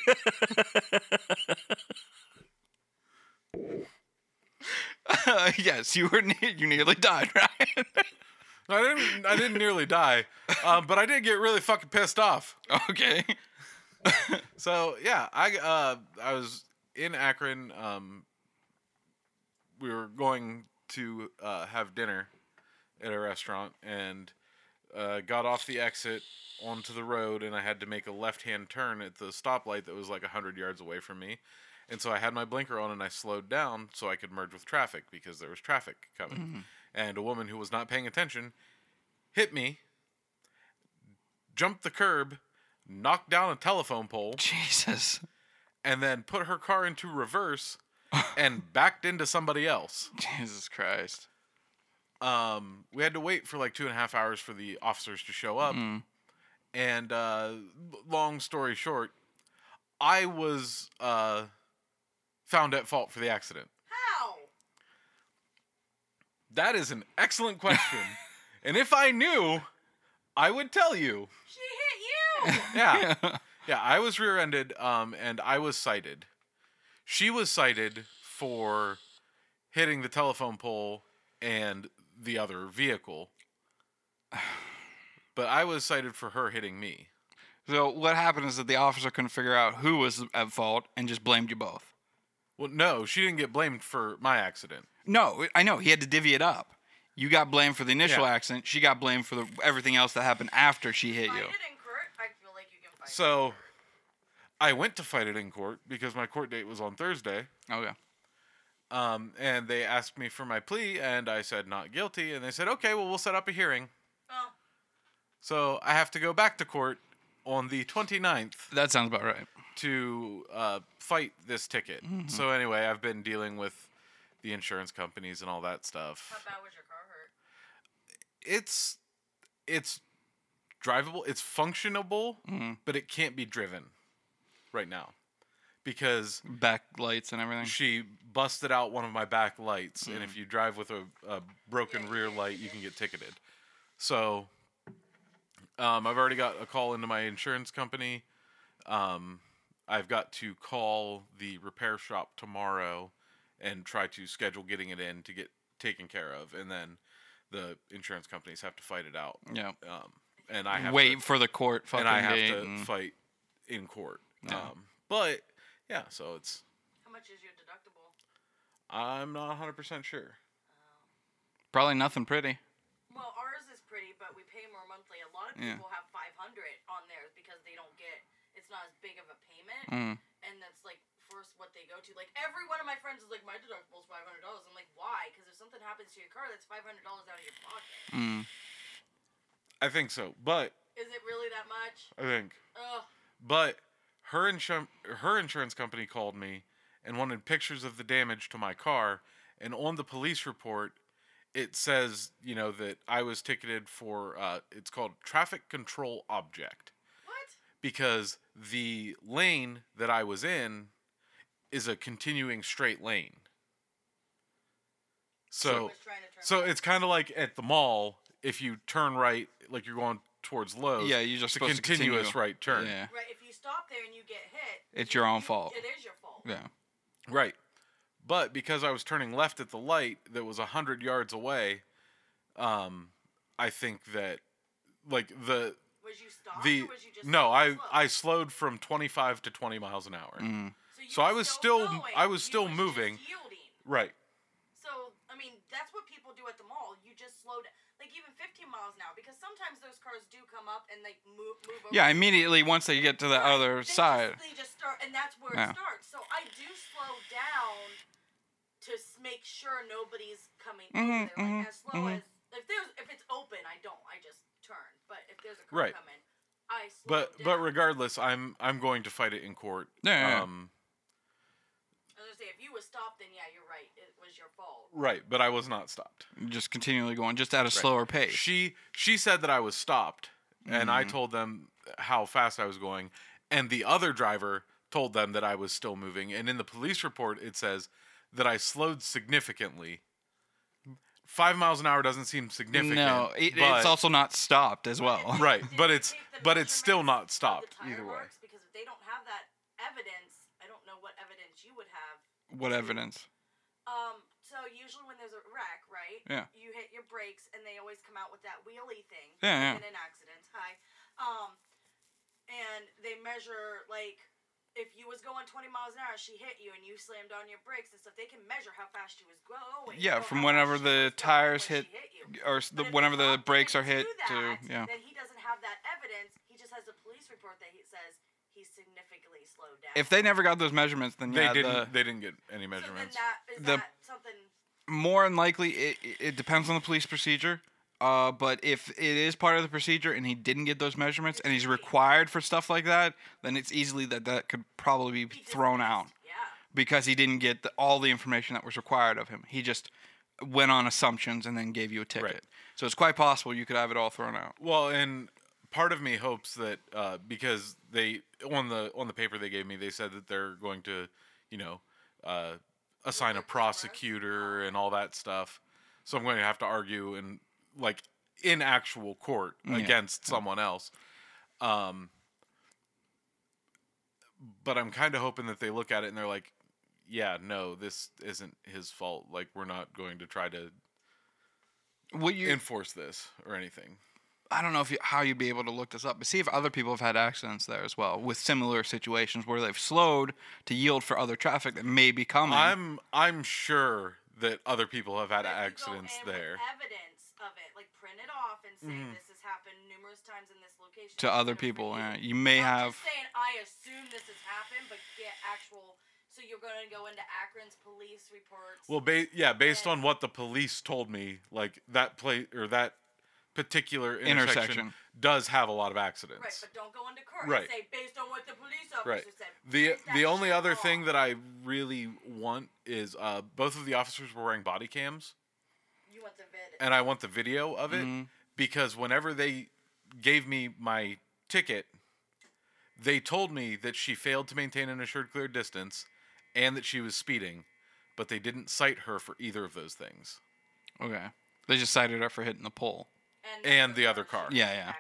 Uh, yes, you were ne- you nearly died, right? I didn't. I didn't nearly die, um, but I did get really fucking pissed off. okay. So yeah, I uh, I was in Akron. Um, we were going to uh, have dinner at a restaurant, and uh, got off the exit onto the road, and I had to make a left-hand turn at the stoplight that was like hundred yards away from me. And so I had my blinker on and I slowed down so I could merge with traffic because there was traffic coming. And a woman who was not paying attention hit me, jumped the curb, knocked down a telephone pole, Jesus. and then put her car into reverse and backed into somebody else. Jesus Christ. Um, we had to wait for like two and a half hours for the officers to show up. Mm. And uh, long story short, I was uh, found at fault for the accident. How? That is an excellent question. and if I knew, I would tell you. She hit you. Yeah. yeah, I was rear ended um, and I was cited. She was cited for hitting the telephone pole and the other vehicle. But I was cited for her hitting me. So what happened is that the officer couldn't figure out who was at fault and just blamed you both. Well, no, she didn't get blamed for my accident. No, I know he had to divvy it up. You got blamed for the initial Yeah. accident. She got blamed for the, everything else that happened after she hit you. it in court. I feel like you can fight. So I went to fight it in court because my court date was on Thursday. Okay. Um, and they asked me for my plea, and I said not guilty. And they said, okay, well, we'll set up a hearing. Well, So I have to go back to court on the 29th That sounds about right. to uh, fight this ticket. So anyway, I've been dealing with the insurance companies and all that stuff. how stuff. bad was your car hurt? It's it's drivable, it's functionable, Mhm. but it can't be driven right now because Back lights and everything. she busted out one of my back lights, and if you drive with a, a broken rear light, you can get ticketed. So, um, I've already got a call into my insurance company. Um, I've got to call the repair shop tomorrow and try to schedule getting it in to get taken care of, and then the insurance companies have to fight it out. Yeah. Um, and I have Wait to, for the court fucking and I have to and- fight in court. Yeah. Um, but yeah, so it's How much is your deductible? I'm not 100% sure. Probably nothing pretty. Well, ours is pretty, but we pay more monthly. A lot of Yeah. people have 500 on theirs because they don't get. It's not as big of a payment, Mm. and that's like first what they go to. Like every one of my friends is like, my deductible's 500 dollars. I'm like, why? Because if something happens to your car, that's 500 dollars out of your pocket. Mm. I think so. But Is it really that much? I think Ugh. but her insur- her insurance company called me and wanted pictures of the damage to my car and on the police report it says, you know, that I was ticketed for uh it's called traffic control object What? because the lane that I was in is a continuing straight lane. So was trying to turn So it's kind of like at the mall if you turn right, like you're going towards Lowe's. Yeah, you're just it's a supposed to continuous continue. right turn. Yeah. Right. If you stop there and you get hit, It's you- your own you- fault. It is your fault. Yeah. Right. But because I was turning left at the light that was a hundred yards away, um, I think that like the Was you stopped the or was you just no, I slow? I slowed from 25 to 20 miles an hour. Mm. you so I was still- going, I was you still just moving. yielding. Right. So I mean, that's what people do at the mall. You just slow down, like even 15 miles an hour, because sometimes those cars do come up and they move move over. Yeah, immediately once they get to the Right, other they side. Just, they just start, and that's where Yeah. it starts. So I do slow down to make sure nobody's coming Mhm, over there. mhm, Like as slow mhm. as if there's if it's open, I don't. I just turn. But if there's a car Right. coming, I slow But down. but regardless, I'm I'm going to fight it in court. Yeah. Um I say if you was stopped, then yeah, you're right. It was your fault. right, but I was not stopped. Just continually going, just at a slower pace. She she said that I was stopped, and I Mhm. told them how fast I was going, and the other driver told them that I was still moving. And in the police report, it says that I slowed significantly. Five miles an hour doesn't seem significant. no, it, but- it's also not stopped as well. Right, but it's- but it's still not stopped either way. Because if they don't have that evidence, I don't know what evidence you would have. What evidence? Um, so usually when there's a wreck, right? Yeah. You hit your brakes and they always come out with that wheelie thing. Yeah, yeah. In an accident. Hi. Um, and they measure like if you was going 20 miles an hour, she hit you and you slammed on your brakes and stuff. They can measure how fast she was going. Yeah, from whenever the tires hit, hit you. or the, whenever the brakes are hit do to yeah. Then he doesn't have that evidence. He just has a police report that he says he significantly slowed down. If they never got those measurements, then They yeah, didn't. the, they didn't get any so measurements. that is The- that something. more than likely it, it- it depends on the police procedure. Uh, but if it is part of the procedure and he didn't get those measurements and he's required for stuff like that, then it's easily that that could probably be be thrown out Yeah. because he didn't get the, all the information that was required of him. He just went on assumptions and then gave you a ticket. Right. So it's quite possible you could have it all thrown out. Well, and part of me hopes that uh, because they on the on the paper they gave me, they said that they're going to, you know, uh, assign a prosecutor and all that stuff. So I'm going to have to argue in like in actual court Yeah. against someone else. Um, but I'm kind of hoping that they look at it and they're like, yeah, no, this isn't his fault. Like we're not going to try to What you enforce this or anything. I don't know if you, how you'd be able to look this up, but see if other people have had accidents there as well with similar situations where they've slowed to yield for other traffic that may be coming. I'm I'm sure that other people have had But if you go accidents in with there. Evidence of it, like print it off and say Mhm. this has happened numerous times in this location. to other people, yeah, you. you may I'm have. just saying, I assume this has happened, but get actual. So you're going to go into Akron's police reports. Well, ba- yeah, based Yeah. on what the police told me, like that place or that particular intersection, Intersection. does have a lot of accidents. right, but don't go into court Right. and say based on what the police officer Right. said. The the only other off. thing that I really want is uh, both of the officers were wearing body cams, you want the vid. and I want the video of it Mhm. because whenever they gave me my ticket, they told me that she failed to maintain an assured clear distance and that she was speeding, but they didn't cite her for either of those things. Okay, they just cited her for hitting the pole. And the other car. Yeah, yeah.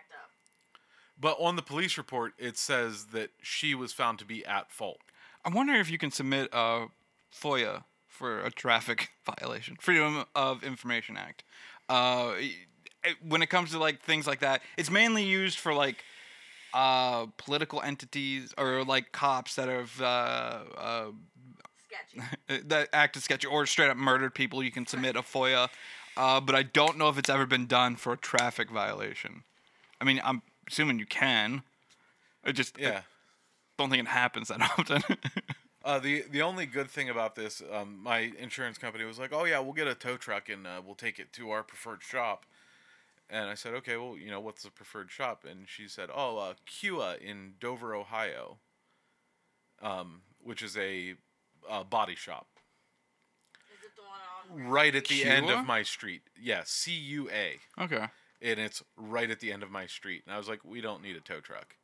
But on the police report, it says that she was found to be at fault. I wonder if you can submit a FOIA for a traffic violation, Freedom of Information Act. Uh, it- when it comes to like things like that, it's mainly used for like uh, political entities or like cops that have uh, uh, Sketchy. that acted sketchy or straight up murdered people. You can submit a FOIA, uh, but I don't know if it's ever been done for a traffic violation. I mean, I'm assuming you can. I just I don't think it happens that often. Uh, the the only good thing about this, um, my insurance company was like, "Oh yeah, we'll get a tow truck and uh, we'll take it to our preferred shop." And I said, "Okay, well, you know, what's the preferred shop?" And she said, "Oh, uh, Kua in Dover, Ohio, um, which is a uh, body shop Is it the one on? Right at the end of my street. Yeah, C U A, okay. and it's right at the end of my street." And I was like, "We don't need a tow truck."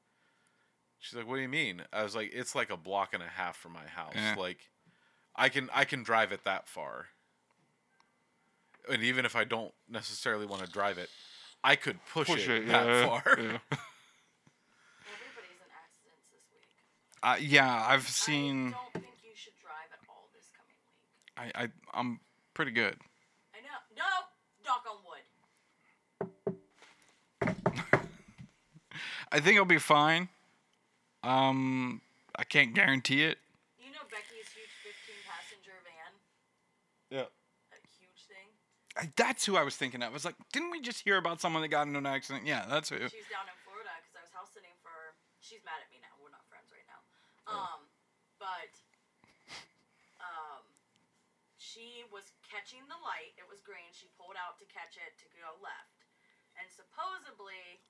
She's like, "What do you mean?" I was like, "It's like a block and a half from my house. Yeah. Like, I can I can drive it that far. And even if I don't necessarily want to drive it, I could push, Push it, it, that yeah, far. yeah. Everybody's in accidents this week. Uh, yeah, I've seen. I don't think you should drive at all this coming week. I, I I'm pretty good. I know. No, knock on wood. I think it'll be fine. Um, I can't guarantee it. You know Becky's huge 15 passenger van? Yeah. A huge thing? I, that's who I was thinking of. I was like, didn't we just hear about someone that got into an accident? Yeah, that's who. She's down in Florida because I was house sitting for. She's mad at me now. We're not friends right now. Um, but she was catching the light. It was green. She pulled out to catch it to go left, and supposedly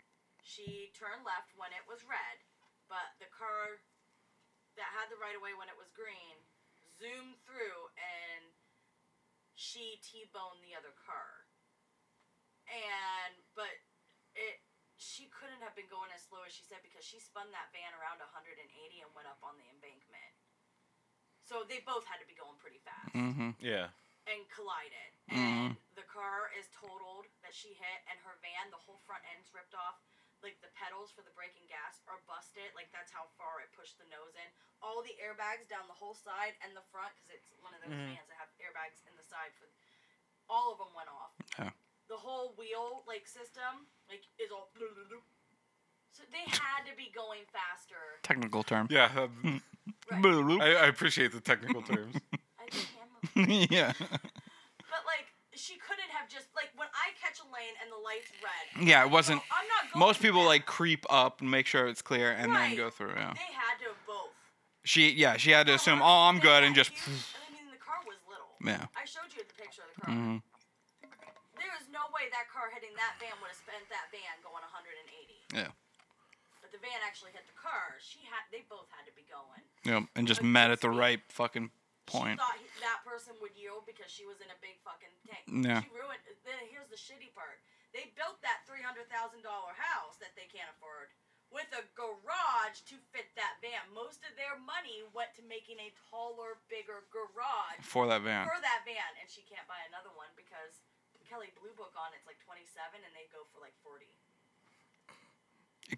she turned left when it was red. But the car that had the right of way when it was green zoomed through and she T-boned the other car. And but it she couldn't have been going as slow as she said because she spun that van around 180 and went up on the embankment. So they both had to be going pretty fast Mm-hmm. Yeah. and collided. And the car is totaled that she hit, and her van, the whole front end's ripped off. Like the pedals for the brake and gas are busted. Like that's how far it pushed the nose in. All the airbags down the whole side and the front, because it's one of those vans that have airbags in the side for. All of them went off. Yeah. The whole wheel like system like is all. So they had to be going faster. Technical term. Yeah. um, Right. I, I appreciate the technical terms. I did hand them- yeah. But like she couldn't have just like when I catch a lane and the light's red. Yeah, it wasn't- go- I'm not going Most people fast. like creep up and make sure it's clear and Right. then go through. Yeah. They had to have both. She yeah she had to assume oh I'm they good had and just huge- I mean the car was little. yeah. I showed you the picture of the car. Mhm. There is no way that car hitting that van would have spent that van going 180. Yeah. But van actually hit the car. She had. They both had to be going. Yeah, and just Like, met at the right fucking point. She thought he, that person would yield because she was in a big fucking tank. Yeah. She ruined. Then here's the shitty part. They built that three hundred thousand dollar house that they can't afford with a garage to fit that van. Most of their money went to making a taller, bigger garage For that van. for that van, and she can't buy another one because Kelley Blue Book on it's like twenty seven, and they go for like forty.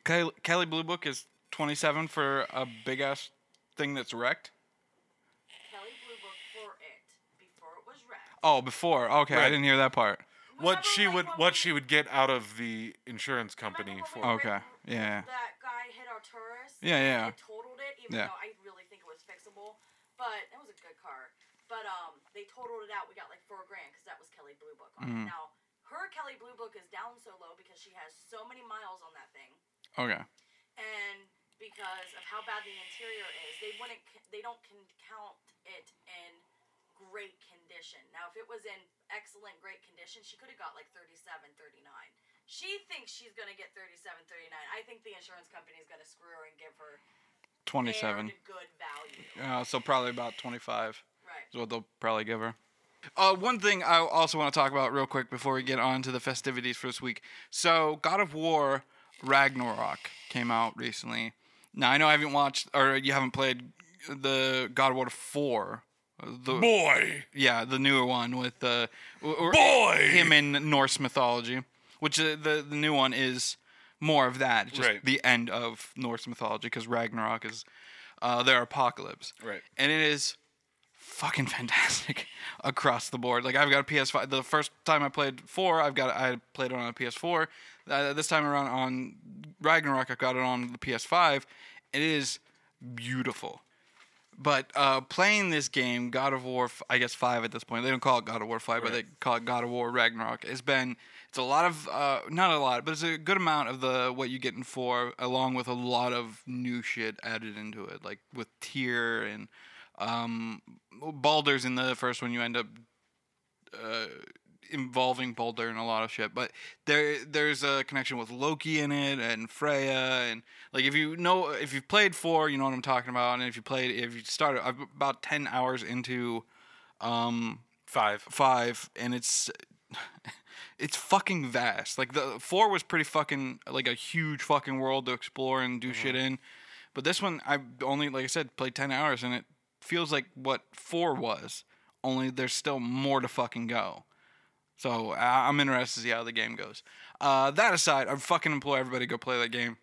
Kelley, Kelley Blue Book is 27 for a big ass thing that's wrecked. Kelley Blue Book for it before it was wrecked. Oh, before. Okay, I Right. didn't hear that part. what she like, would when what we- she would get out of the insurance remember company when for we Okay, ran- yeah. That guy hit our Taurus. Yeah, yeah. It totaled it, even Yeah. though I really think it was fixable. But it was a good car. But um, they totaled it out. We got like four grand because that was Kelley Blue Book on it. Now her Kelley Blue Book is down so low because she has so many miles on that thing. Okay. and because of how bad the interior is, they wouldn't they don't count it in great condition. Now, if it was in excellent great condition, she could have got like 37, 39. She thinks she's going to get 37, 39. I think the insurance company is going to screw her and give her 27. fair good value. Uh, so probably about 25 Right. is what they'll probably give her. Uh, one thing I also want to talk about real quick before we get on to the festivities for this week. So, God of War Ragnarok came out recently. Now, I know I haven't watched, or you haven't played the God of War 4. The, boy. yeah, the newer one with uh, Boy! him in Norse mythology, which uh, the the new one is more of that, just Right. the end of Norse mythology because Ragnarok is uh, their apocalypse, Right. and it is fucking fantastic across the board. Like I've got a PS5. The first time I played four, I've got I played it on a PS4. Uh, this time around on Ragnarok, I got it on the PS5. It is beautiful. But uh, playing this game, God of War, I guess five at this point. They don't call it God of War five, but they call it God of War Ragnarok. It's been it's a lot of uh, not a lot, but it's a good amount of the what you get in four, along with a lot of new shit added into it, like with Tyr and um, Baldur's in the first one. You end up uh, involving Baldur and a lot of shit. But there there's a connection with Loki in it and Freya and like if you know if you've played four, you know what I'm talking about. And if you played if you started I'm about ten hours into um Five. five and it's it's fucking vast. Like the four was pretty fucking like a huge fucking world to explore and do shit in. But this one I only like I said played 10 hours and it feels like what 4 was. Only there's still more to fucking go. So I'm interested to see how the game goes. Uh, that aside, I fucking implore everybody to go play that game.